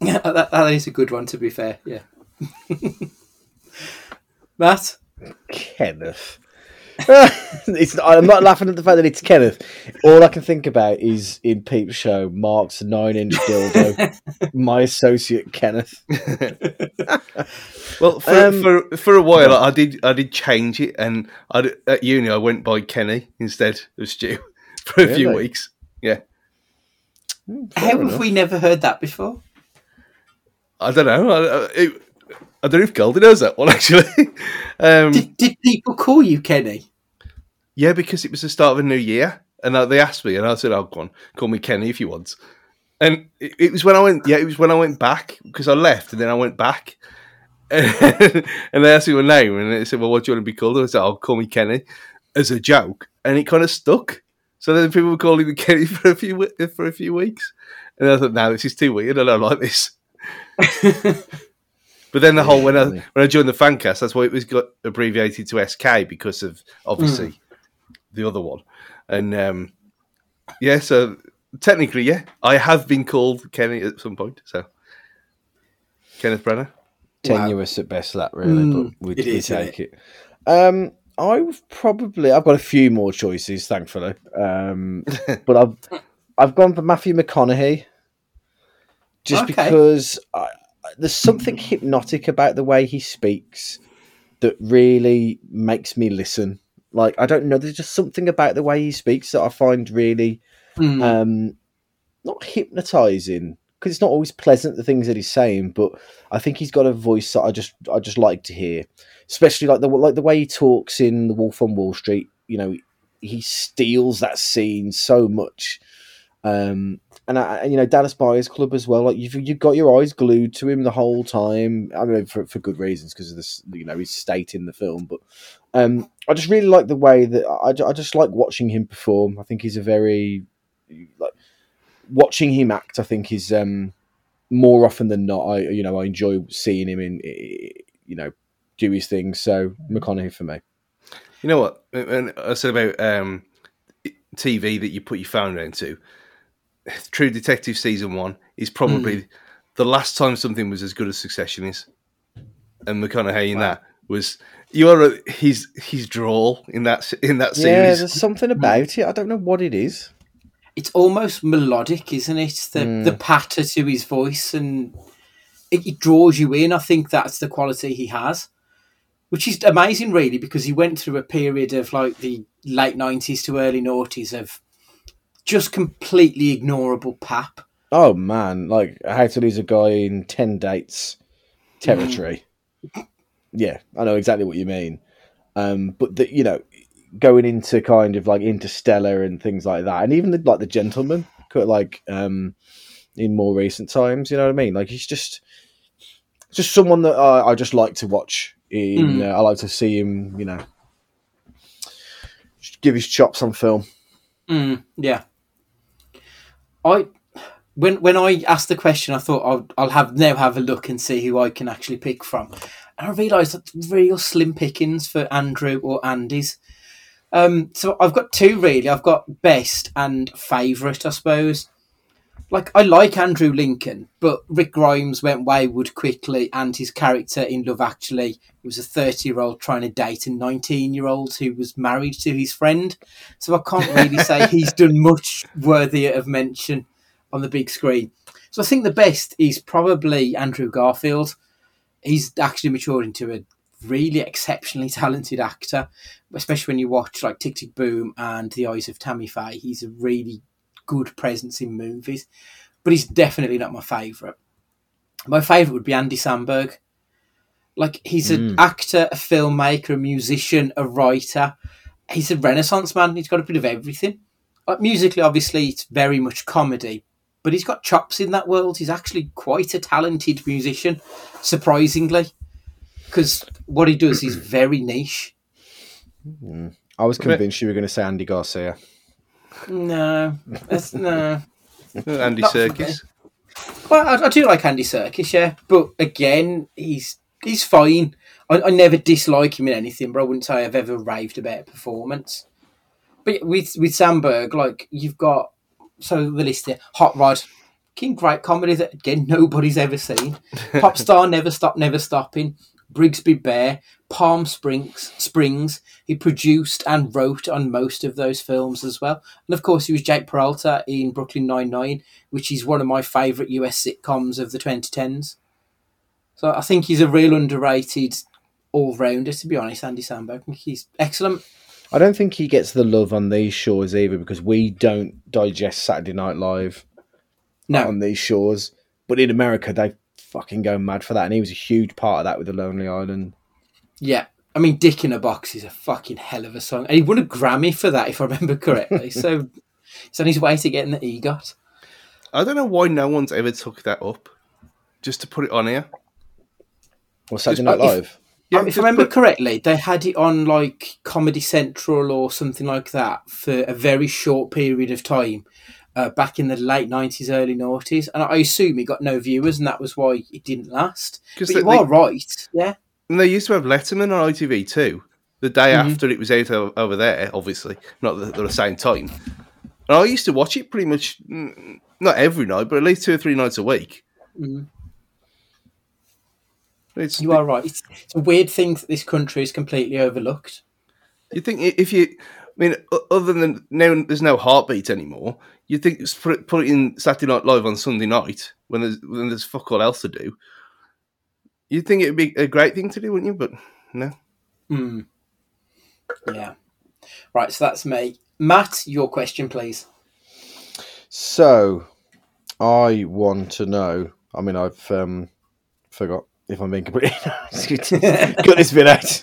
Yeah, that, that is a good one. To be fair, yeah. <laughs> Matt, Kenneth. <laughs> it's I'm not laughing at the fact that it's Kenneth. All I can think about is in Peep show, Mark's nine inch dildo. <laughs> my associate Kenneth. Well, for, Um, for for a while, I did I did change it, and I at uni I went by Kenny instead of Stu for a few weeks. Yeah, how have enough. we never heard that before? I don't know. I, I, it, I don't know if Goldie knows that one <laughs> actually. um, Did, did people call you Kenny? yeah, because it was the start of a new year, and they asked me, and I said, "Oh, go on, call me Kenny if you want." And it, it was when I went, yeah, it was when I went back because I left, and then I went back, <laughs> and they asked me my name, and they said, "Well, what do you want to be called?" And I said, "I'll call me Kenny," as a joke, and it kind of stuck. So then people were calling me <laughs> Kenny for a few for a few weeks, and I thought, "No, this is too weird. I don't like this." But then the whole when I when I joined the fancast, that's why it was got abbreviated to SK because of obviously the other one, and um, yeah, so technically, yeah, I have been called Kenny at some point. So Kenneth Branagh. Tenuous at best, that really, Mm, but we, it we is, isn't take it. Um, I've probably I've got a few more choices, thankfully. Um, <laughs> but I've I've gone for Matthew McConaughey, just Okay. because I, there's something hypnotic about the way he speaks that really makes me listen. Like I don't know, there's just something about the way he speaks that I find really Hmm. um, not hypnotizing because it's not always pleasant the things that he's saying, but I think he's got a voice that I just I just like to hear, especially like the like the way he talks in The Wolf on Wall Street. You know, he steals that scene so much. Um, and, I, you know Dallas Buyers Club as well. Like you've you've got your eyes glued to him the whole time. I mean, for for good reasons because of this, you know, his state in the film. But um, I just really like the way that I, I just like watching him perform. I think he's a very like watching him act. I think is um more often than not. I you know I enjoy seeing him in you know do his thing. So McConaughey for me. You know what? And I said about um, TV that you put your phone into. <sighs> True Detective season one is probably the last time something was as good as Succession is, and McConaughey in that was you are a, his his drawl in that in that series. Yeah, there's something about it. I don't know what it is. it's almost melodic, isn't it? The Mm. the patter to his voice and it, it draws you in. I think that's the quality he has, which is amazing, really, because he went through a period of like the late nineties to early noughties of just completely ignorable pap. Oh man, like how to lose a guy in ten dates territory. <laughs> Yeah, I know exactly what you mean. Um, but the, you know, going into kind of like Interstellar and things like that, and even the, like the Gentleman, like um, in more recent times, you know what I mean? Like he's just just someone that I, I just like to watch. In Mm. uh, I like to see him, you know, give his chops on film. Mm, yeah. I when when I asked the question, I thought I'll, I'll have now have a look and see who I can actually pick from, and I realised that's real slim pickings for Andrew or Andy's. Um, so I've got two really. I've got best and favourite, I suppose. Like I like Andrew Lincoln, but Rick Grimes went wayward quickly, and his character in Love Actually was a thirty-year-old trying to date a nineteen-year-old who was married to his friend. So I can't really say <laughs> he's done much worthy of mention on the big screen. So I think the best is probably Andrew Garfield. He's actually matured into a really exceptionally talented actor, especially when you watch like Tick Tick Boom and The Eyes of Tammy Faye. He's a really good presence in movies, but he's definitely not my favourite. My favourite would be Andy Samberg. Like he's an Mm. actor, a filmmaker, a musician, a writer. He's a renaissance man. He's got a bit of everything. Like musically, obviously, it's very much comedy, but he's got chops in that world. He's actually quite a talented musician, surprisingly, because what he does is <clears throat> very niche. I was convinced you were going to say Andy Garcia. No, that's no. Andy Not Serkis. Well, I, I do like Andy Serkis, yeah, but again, he's he's fine. I, I never dislike him in anything, but I wouldn't say I've ever raved about a performance. But with with Samberg, like you've got so the list here: Hot Rod, King great comedy that again <laughs> nobody's ever seen. Pop <laughs> star, Never Stop, Never Stopping, Brigsby Bear, Palm Springs. Springs. He produced and wrote on most of those films as well, and of course he was Jake Peralta in Brooklyn Nine Nine which is one of my favourite US sitcoms of the 2010s. So I think he's a real underrated all rounder, to be honest, Andy Samberg. I think he's excellent. I don't think he gets the love on these shores either because we don't digest Saturday Night Live No, on these shores. But in America, they fucking go mad for that, and he was a huge part of that with the Lonely Island. yeah. I mean, Dick in a Box is a fucking hell of a song. And he won a Grammy for that, if I remember correctly. so <laughs> he's on his way to getting the EGOT. I don't know why no one's ever took that up. Just to put it on here. Or Saturday Just- Night if- Live. Yeah, Um, if just I remember put- correctly, they had it on like Comedy Central or something like that for a very short period of time uh, back in the late 90s, early noughties. And I assume it got no viewers, and that was why it didn't last. But they- you are right. Yeah. And they used to have Letterman on ITV too. The day Mhm. after it was out over there, obviously, not at the same time. And I used to watch it pretty much, mm, not every night, but at least two or three nights a week. Mhm. It's, You are right. It's, it's a weird thing that this country is completely overlooked. You think if you, I mean, other than now, there's no heartbeat anymore. You'd think just put it, put it in Saturday Night Live on Sunday night when there's when there's fuck all else to do. You'd think it'd be a great thing to do, wouldn't you? But no. Hmm. Yeah. Right, so that's me. Matt, your question, please. So, I want to know. I mean, I've um, forgot if I'm being completely <laughs> got this bit out.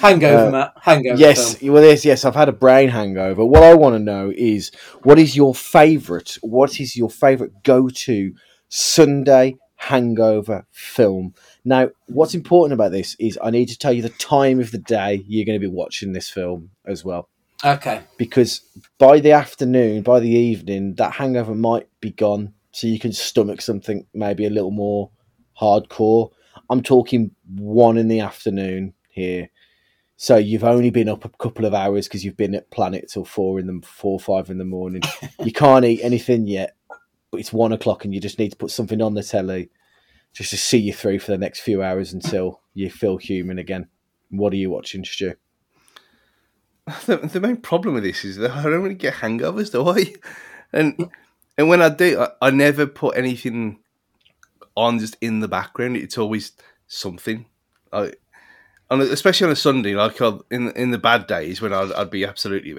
Hangover, Uh, Matt. Hangover. yes, film. well, yes, yes. I've had a brain hangover. What I want to know is what is your favourite? What is your favourite go-to Sunday hangover film? Now, what's important about this is I need to tell you the time of the day you're going to be watching this film as well. Okay. because by the afternoon, by the evening, that hangover might be gone. So you can stomach something maybe a little more hardcore. I'm talking one in the afternoon here. So you've only been up a couple of hours because you've been at Planet till four in the four five in the morning. you <laughs> can't eat anything yet, but it's one o'clock and you just need to put something on the telly just to see you through for the next few hours until you feel human again. What are you watching, Stu? <laughs> The, the main problem with this is that I don't really get hangovers, do I? <laughs> And and when I do, I, I never put anything on just in the background. It's always something. I, and especially on a Sunday, like in in the bad days when I'd, I'd be absolutely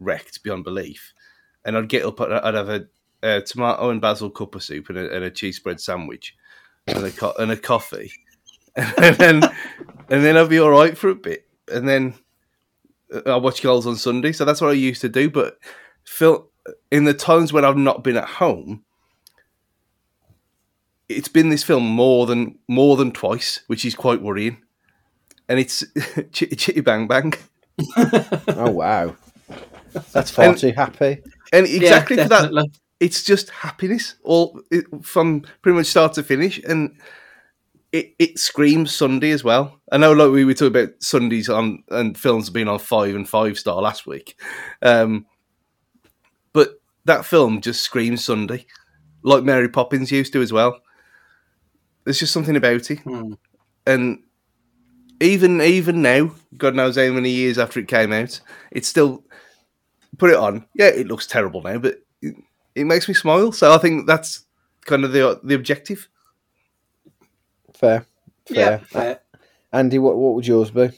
wrecked beyond belief, and I'd get up, I'd have a, a tomato and basil cup of soup and a, and a cheese spread sandwich, and a co- and a coffee, <laughs> and then and then I'd be all right for a bit, and then uh, I watch goals on Sunday, so that's what I used to do. But Phil, in the times when I've not been at home, it's been this film more than more than twice, which is quite worrying. And it's <laughs> Chitty Chitty Bang Bang, <laughs> Oh wow, that's far And- too happy. and exactly yeah, for that, it's just happiness, all it, from pretty much start to finish, and it, it screams Sunday as well. I know, like we were talking about Sundays on and films being on five and five star last week, um, but that film just screams Sunday, like Mary Poppins used to as well. There's just something about it, Hmm. and even even now, God knows how many years after it came out, it's still put it on. Yeah, it looks terrible now, but it, it makes me smile. So I think that's kind of the the objective. Fair, Yeah, fair. fair. Andy, what what would yours be?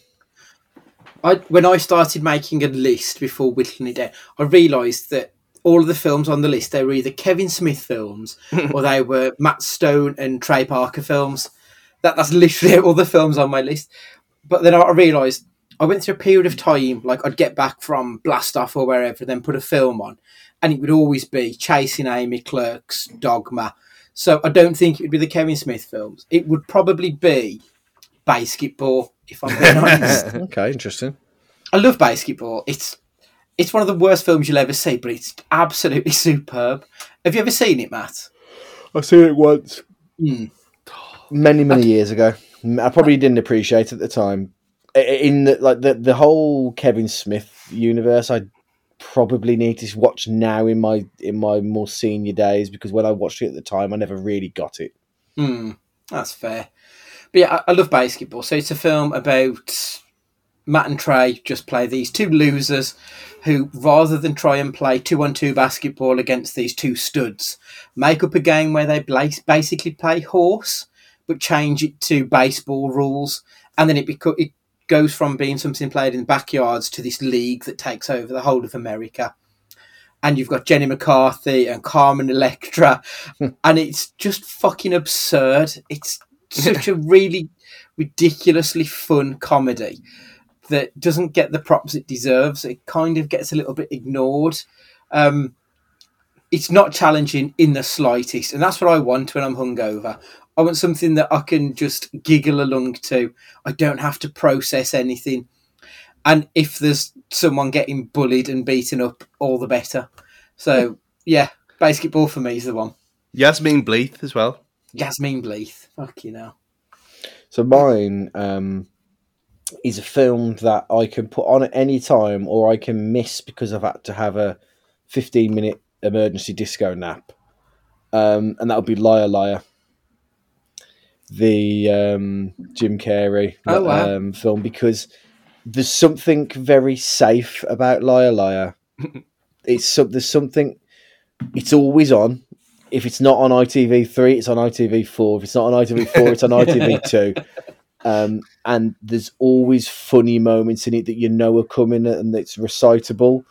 I, when I started making a list before whittling it down, I realised that all of the films on the list they were either Kevin Smith films <laughs> or they were Matt Stone and Trey Parker films. That that's literally <laughs> all the films on my list. But then I realised I went through a period of time, like I'd get back from Blast Off or wherever, then put a film on, and it would always be Chasing Amy, Clerks, Dogma. So I don't think it would be the Kevin Smith films. It would probably be Basketball, if I'm being <laughs> honest. okay, interesting. I love basketball. It's it's one of the worst films you'll ever see, but it's absolutely superb. Have you ever seen it, Matt? I've seen it once. Hmm. many many years ago. I probably didn't appreciate it at the time. In the, like the the whole Kevin Smith universe, I probably need to watch now in my in my more senior days because when I watched it at the time, I never really got it. Hmm. That's fair. But yeah, I, I love basketball. So it's a film about Matt and Trey just play these two losers who, rather than try and play two on two basketball against these two studs, make up a game where they basically play horse, but change it to baseball rules, and then it beco- it goes from being something played in backyards to this league that takes over the whole of America. And you've got Jenny McCarthy and Carmen Electra, <laughs> and it's just fucking absurd. It's <laughs> such a really ridiculously fun comedy that doesn't get the props it deserves. It kind of gets a little bit ignored. Um, it's not challenging in the slightest, and that's what I want when I'm hungover. I want something that I can just giggle along to. I don't have to process anything. And if there's someone getting bullied and beaten up, all the better. So yeah, basketball for me is the one. Yasmine Bleeth as well. Yasmine Bleeth. Fuck you know. So mine um, is a film that I can put on at any time, or I can miss because I've had to have a fifteen minute emergency disco nap, um, and that would be Liar Liar, the um, Jim Carrey Oh, wow. um, film, because there's something very safe about Liar Liar. <laughs> it's some, there's something. It's always on. If it's not on ITV3, it's on ITV4. If it's not on ITV4, it's on ITV2. <laughs> Um, and there's always funny moments in it that you know are coming and it's recitable,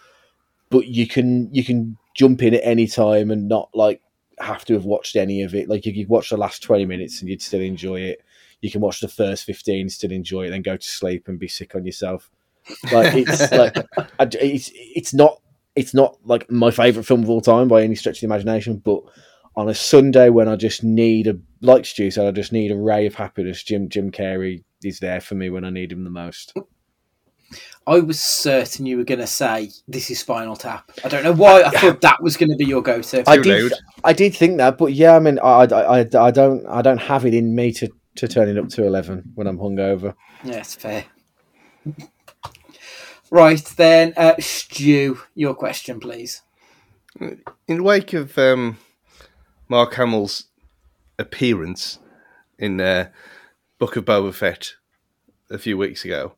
but you can you can jump in at any time and not like have to have watched any of it. Like you could watch the last twenty minutes and you'd still enjoy it. You can watch the first fifteen, still enjoy it, then go to sleep and be sick on yourself. Like it's <laughs> like I- it's it's not it's not like my favorite film of all time by any stretch of the imagination, but on a Sunday when I just need a like Stu said, I just need a ray of happiness. Jim Jim Carrey is there for me when I need him the most. I was certain you were going to say this is Spinal Tap. I don't know why I thought that was going to be your go-to. I did loud. I did think that, but yeah, I mean, I, I, I, I don't I don't have it in me to to turn it up to eleven when I'm hungover. Yeah, it's fair. Right then, uh, Stu, your question, please. In the wake of um, Mark Hamill's appearance in uh, Book of Boba Fett a few weeks ago,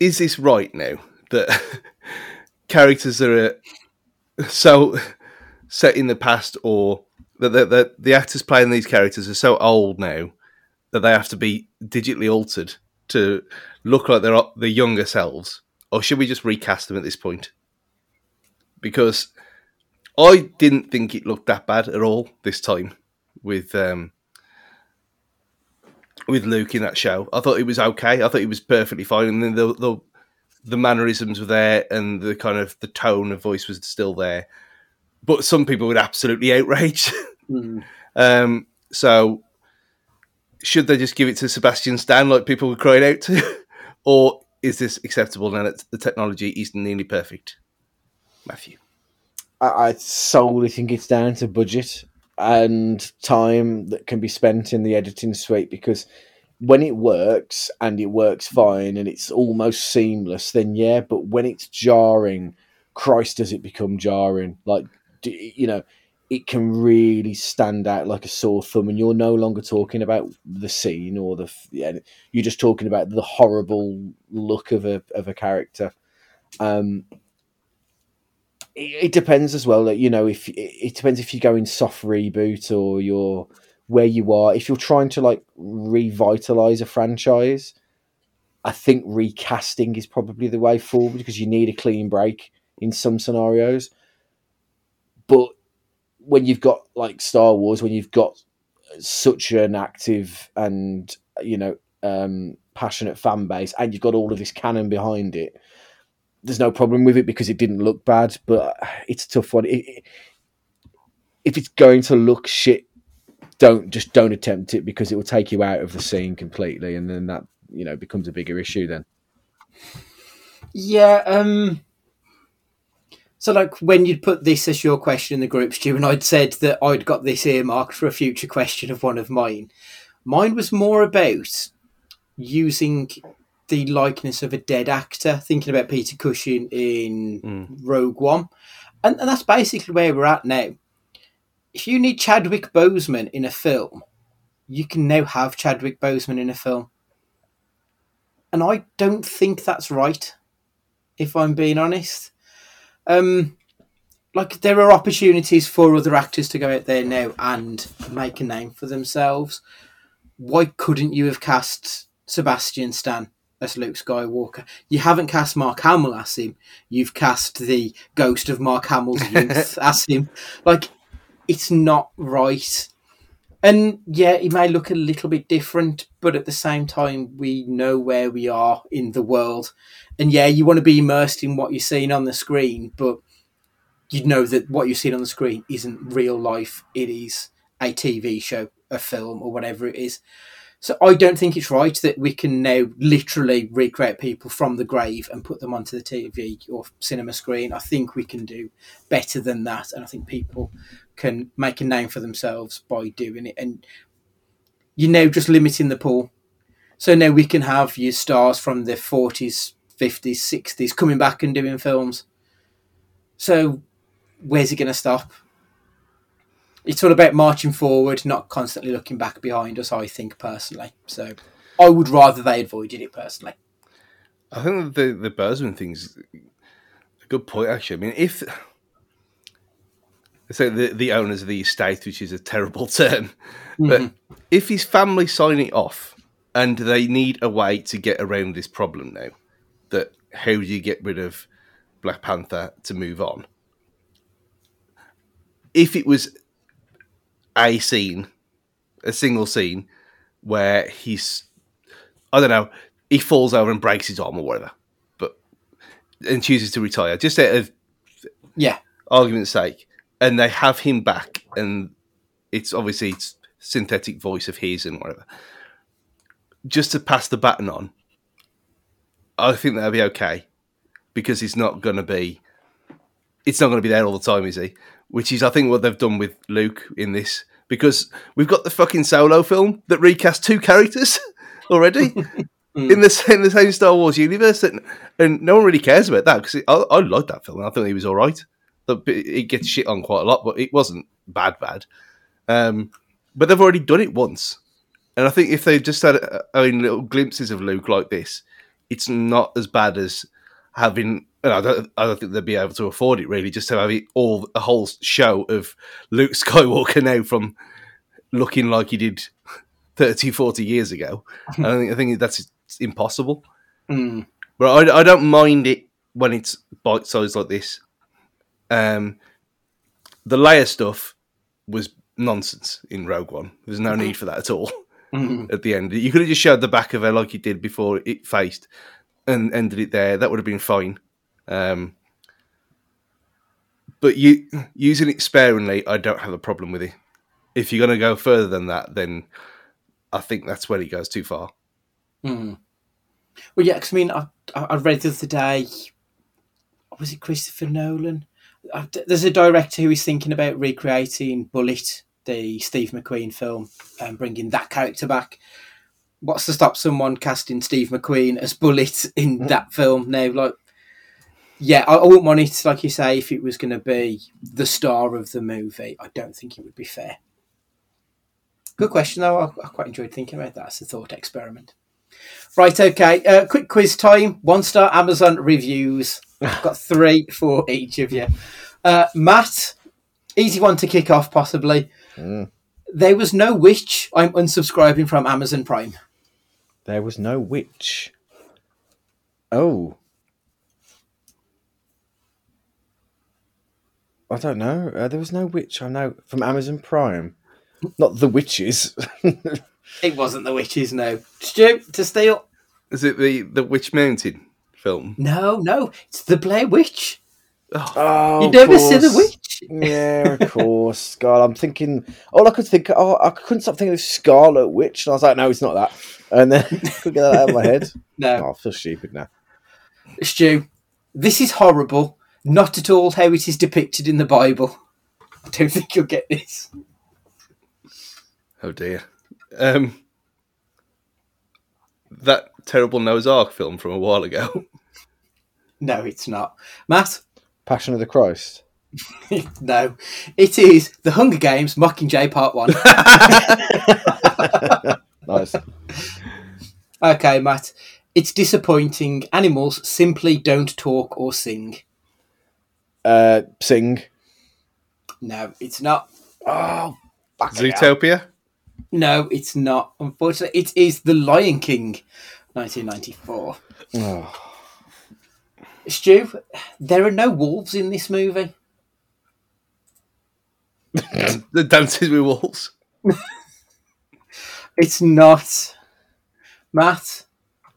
is this right now that <laughs> characters that are so set in the past or that the, the, the actors playing these characters are so old now that they have to be digitally altered to look like they're the younger selves? Or should we just recast them at this point? Because I didn't think it looked that bad at all this time with um, with Luke in that show. I thought it was okay. I thought it was perfectly fine, and then the the, the mannerisms were there, and the kind of the tone of voice was still there. But some people would absolutely outrage. <laughs> Hmm. um, so should they just give it to Sebastian Stan like people were crying out to, <laughs> or is this acceptable now that the technology is nearly perfect? Matthew. I, I solely think it's down to budget and time that can be spent in the editing suite because when it works and it works fine and it's almost seamless, then yeah, but when it's jarring Christ, does it become jarring? Like, you know, it can really stand out like a sore thumb, and you're no longer talking about the scene or the yeah, you're just talking about the horrible look of a of a character. Um, it, it depends as well. That you know, if it depends if you're going soft reboot or you're where you are. If you're trying to like revitalize a franchise, I think recasting is probably the way forward because you need a clean break in some scenarios. But when you've got like Star Wars, when you've got such an active and you know um, passionate fan base, and you've got all of this canon behind it, there's no problem with it because it didn't look bad. But it's a tough one. It, it, if it's going to look shit, don't just don't attempt it because it will take you out of the scene completely, and then that you know becomes a bigger issue then. Yeah. Um so, like, when you'd put this as your question in the group, Stu, and I'd said that I'd got this earmarked for a future question of one of mine. Mine was more about using the likeness of a dead actor, thinking about Peter Cushing in mm. Rogue One. And, and that's basically where we're at now. If you need Chadwick Boseman in a film, you can now have Chadwick Boseman in a film. And I don't think that's right, if I'm being honest um, like there are opportunities for other actors to go out there now and make a name for themselves. Why couldn't you have cast Sebastian Stan as Luke Skywalker? You haven't cast Mark Hamill as him. You've cast the ghost of Mark Hamill's <laughs> youth as him. Like, it's not right. And yeah, it may look a little bit different, but at the same time, we know where we are in the world and yeah, you want to be immersed in what you're seeing on the screen, but you know that what you're seeing on the screen isn't real life. It is a TV show, a film, or whatever it is. So I don't think it's right that we can now literally recreate people from the grave and put them onto the TV or cinema screen. I think we can do better than that, and I think people can make a name for themselves by doing it. And you're now just limiting the pool. So now we can have your stars from the 40s, 50s, 60s coming back and doing films. So where's it going to stop? It's all about marching forward, not constantly looking back behind us, I think, personally. So I would rather they avoided it personally. I think the, the Boseman thing's a good point, actually. I mean, if. So the, the owners of the estate, which is a terrible <laughs> term, mm-hmm. but if his family sign it off and they need a way to get around this problem now, that how do you get rid of Black Panther to move on? If it was a scene, a single scene where he's, I don't know, he falls over and breaks his arm or whatever, but and chooses to retire, just out of yeah argument's sake, and they have him back, and it's obviously it's synthetic voice of his and whatever, just to pass the baton on I think that'll be okay because he's not going to be. It's not going to be there all the time, is he? Which is, I think, what they've done with Luke in this because we've got the fucking solo film that recast two characters <laughs> already <laughs> in the in the same Star Wars universe, and, and no one really cares about that because I, I liked that film. I thought he was all right. It gets shit on quite a lot, but it wasn't bad, bad. Um, but they've already done it once, and I think if they just had uh, I mean, little glimpses of Luke like this, it's not as bad as having. I don't, I don't think they'd be able to afford it really, just to have it all a whole show of Luke Skywalker now from looking like he did <laughs> 30, 40 years ago. I think I think that's impossible. Mm. But I, I don't mind it when it's bite sized like this. Um, the Leia stuff was nonsense in Rogue One. There's no need for that at all mm-hmm. at the end. You could have just showed the back of her like you did before it faced and ended it there. That would have been fine. Um, but you using it sparingly, I don't have a problem with it. If you're going to go further than that, then I think that's when it goes too far. Mm. Well, yeah, because I mean, I, I read the other day, was it Christopher Nolan? There's a director who is thinking about recreating Bullitt, the Steve McQueen film and bringing that character back. What's to stop someone casting Steve McQueen as Bullitt in mm. that film now? Like, yeah, I, I wouldn't want it like you say if it was going to be the star of the movie. I don't think it would be fair. Good question though. I, I quite enjoyed thinking about that as a thought experiment. Right, okay. Uh, quick quiz time. One star Amazon reviews. I've got <laughs> three for each of you. Uh, Matt, easy one to kick off, possibly. Mm. There was no witch. I'm unsubscribing from Amazon Prime. There was no witch. Oh. I don't know. Uh, there was no witch. I know from Amazon Prime. Not the witches. <laughs> It wasn't the witches, no. Stu, to steal. Is it the the Witch Mountain film? No, no, it's the Blair Witch. oh, you never see the witch. Yeah, of <laughs> course. God, I'm thinking. All I could think. Oh, I couldn't stop thinking of Scarlet Witch, and I was like, no, it's not that. And then <laughs> couldn't get that out of my head. No, Oh, I feel stupid now. Stu, this is horrible. Not at all how it is depicted in the Bible. I don't think you'll get this. Oh dear. Um, that terrible Noah's Ark film from a while ago. <laughs> No, it's not. Matt? Passion of the Christ. <laughs> no. It is The Hunger Games Mockingjay Part 1. <laughs> Nice. okay, Matt. It's disappointing. Animals simply don't talk or sing. Uh, sing. No, it's not. Oh, fucking hell. Zootopia. No, it's not. Unfortunately, it is The Lion King, 1994. Oh. <sighs> Stu, there are no wolves in this movie. <laughs> The Dances with Wolves. <laughs> It's not. Matt,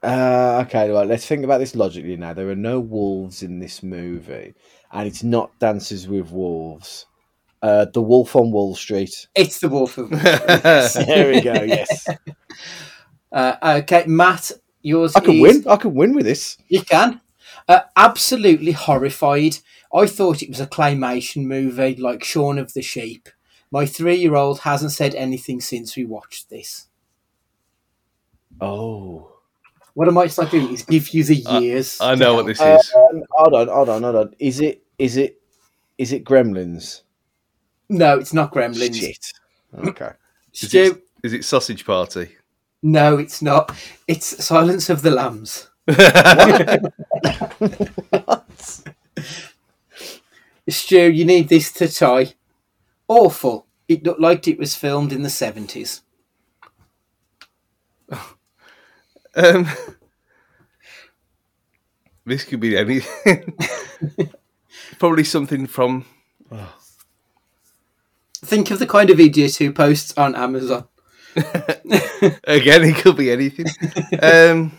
Uh, okay, right. Let's think about this logically now. There are no wolves in this movie, and it's not Dances with Wolves. Uh, the Wolf on Wall Street. it's the wolf of. Wall <laughs> Street. there we go. Yes, <laughs> uh, okay, Matt, yours. I can is- win. I can win with this. You can. Uh, absolutely horrified. I thought it was a claymation movie like Shaun of the Sheep. My three-year-old hasn't said anything since we watched this. Oh, What am I might start doing is give you the years. I to know what help. this Um, is. hold on, hold on, hold on. Is it? Is it? Is it Gremlins? No, it's not Gremlins. Shit. Okay. Is Stu, it, is it Sausage Party? no, it's not. It's Silence of the Lambs. <laughs> <laughs> Stu, you need this to tie. Awful. It looked like it was filmed in the 70s. Um, this could be anything. Probably something from. <sighs> Think of the kind of idiot who posts on Amazon. <laughs> Again, it could be anything. um,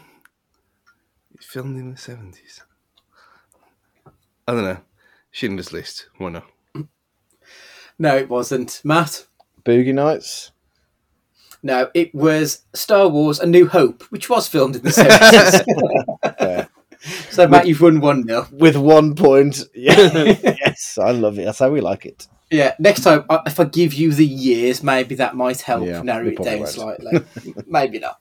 it's filmed in the seventies. I don't know. Schindler's List. Why not? No, it wasn't. Matt? Boogie Nights. No, it was Star Wars A New Hope, which was filmed in the 70s. <laughs> <laughs> So, Matt, you've won 1 0. With one point. <laughs> Yeah. yes, I love it. That's how we like it. Yeah, next time, uh, if I give you the years, maybe that might help Yeah, narrow it down won't. slightly. maybe not.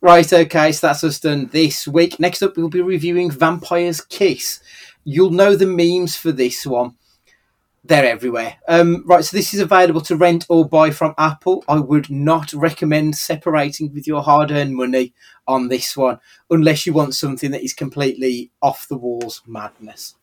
right, okay, so that's us done this week. Next up, we'll be reviewing Vampire's Kiss. You'll know the memes for this one. They're everywhere. Um, right, so this is available to rent or buy from Apple. I would not recommend separating with your hard earned money on this one unless you want something that is completely off the walls madness.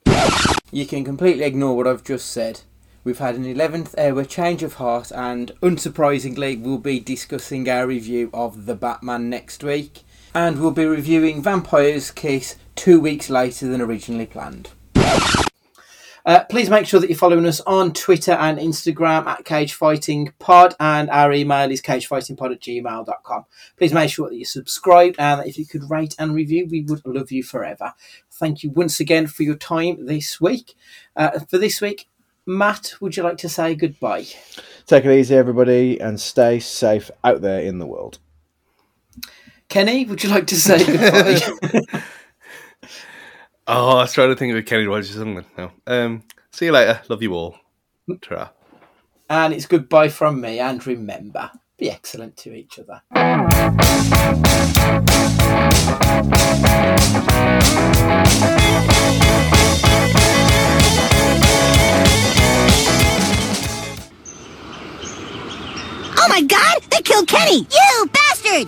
You can completely ignore what I've just said. We've had an 11th hour change of heart, and unsurprisingly, we'll be discussing our review of The Batman next week. And we'll be reviewing Vampire's Kiss two weeks later than originally planned. Uh, please make sure that you're following us on Twitter and Instagram at Cage Fighting Pod, and our email is cagefightingpod at gmail.com. Please make sure that you're subscribed, and if you could rate and review, we would love you forever. Thank you once again for your time this week. Uh, for this week, Matt, would you like to say goodbye? Take it easy, everybody, and stay safe out there in the world. Kenny, would you like to say goodbye? <laughs> Oh, I was trying to think of a Kenny Rogers or something. No. Um, see you later. Love you all. ta And it's goodbye from me. And remember, be excellent to each other. Oh my god, they killed Kenny! You bastards!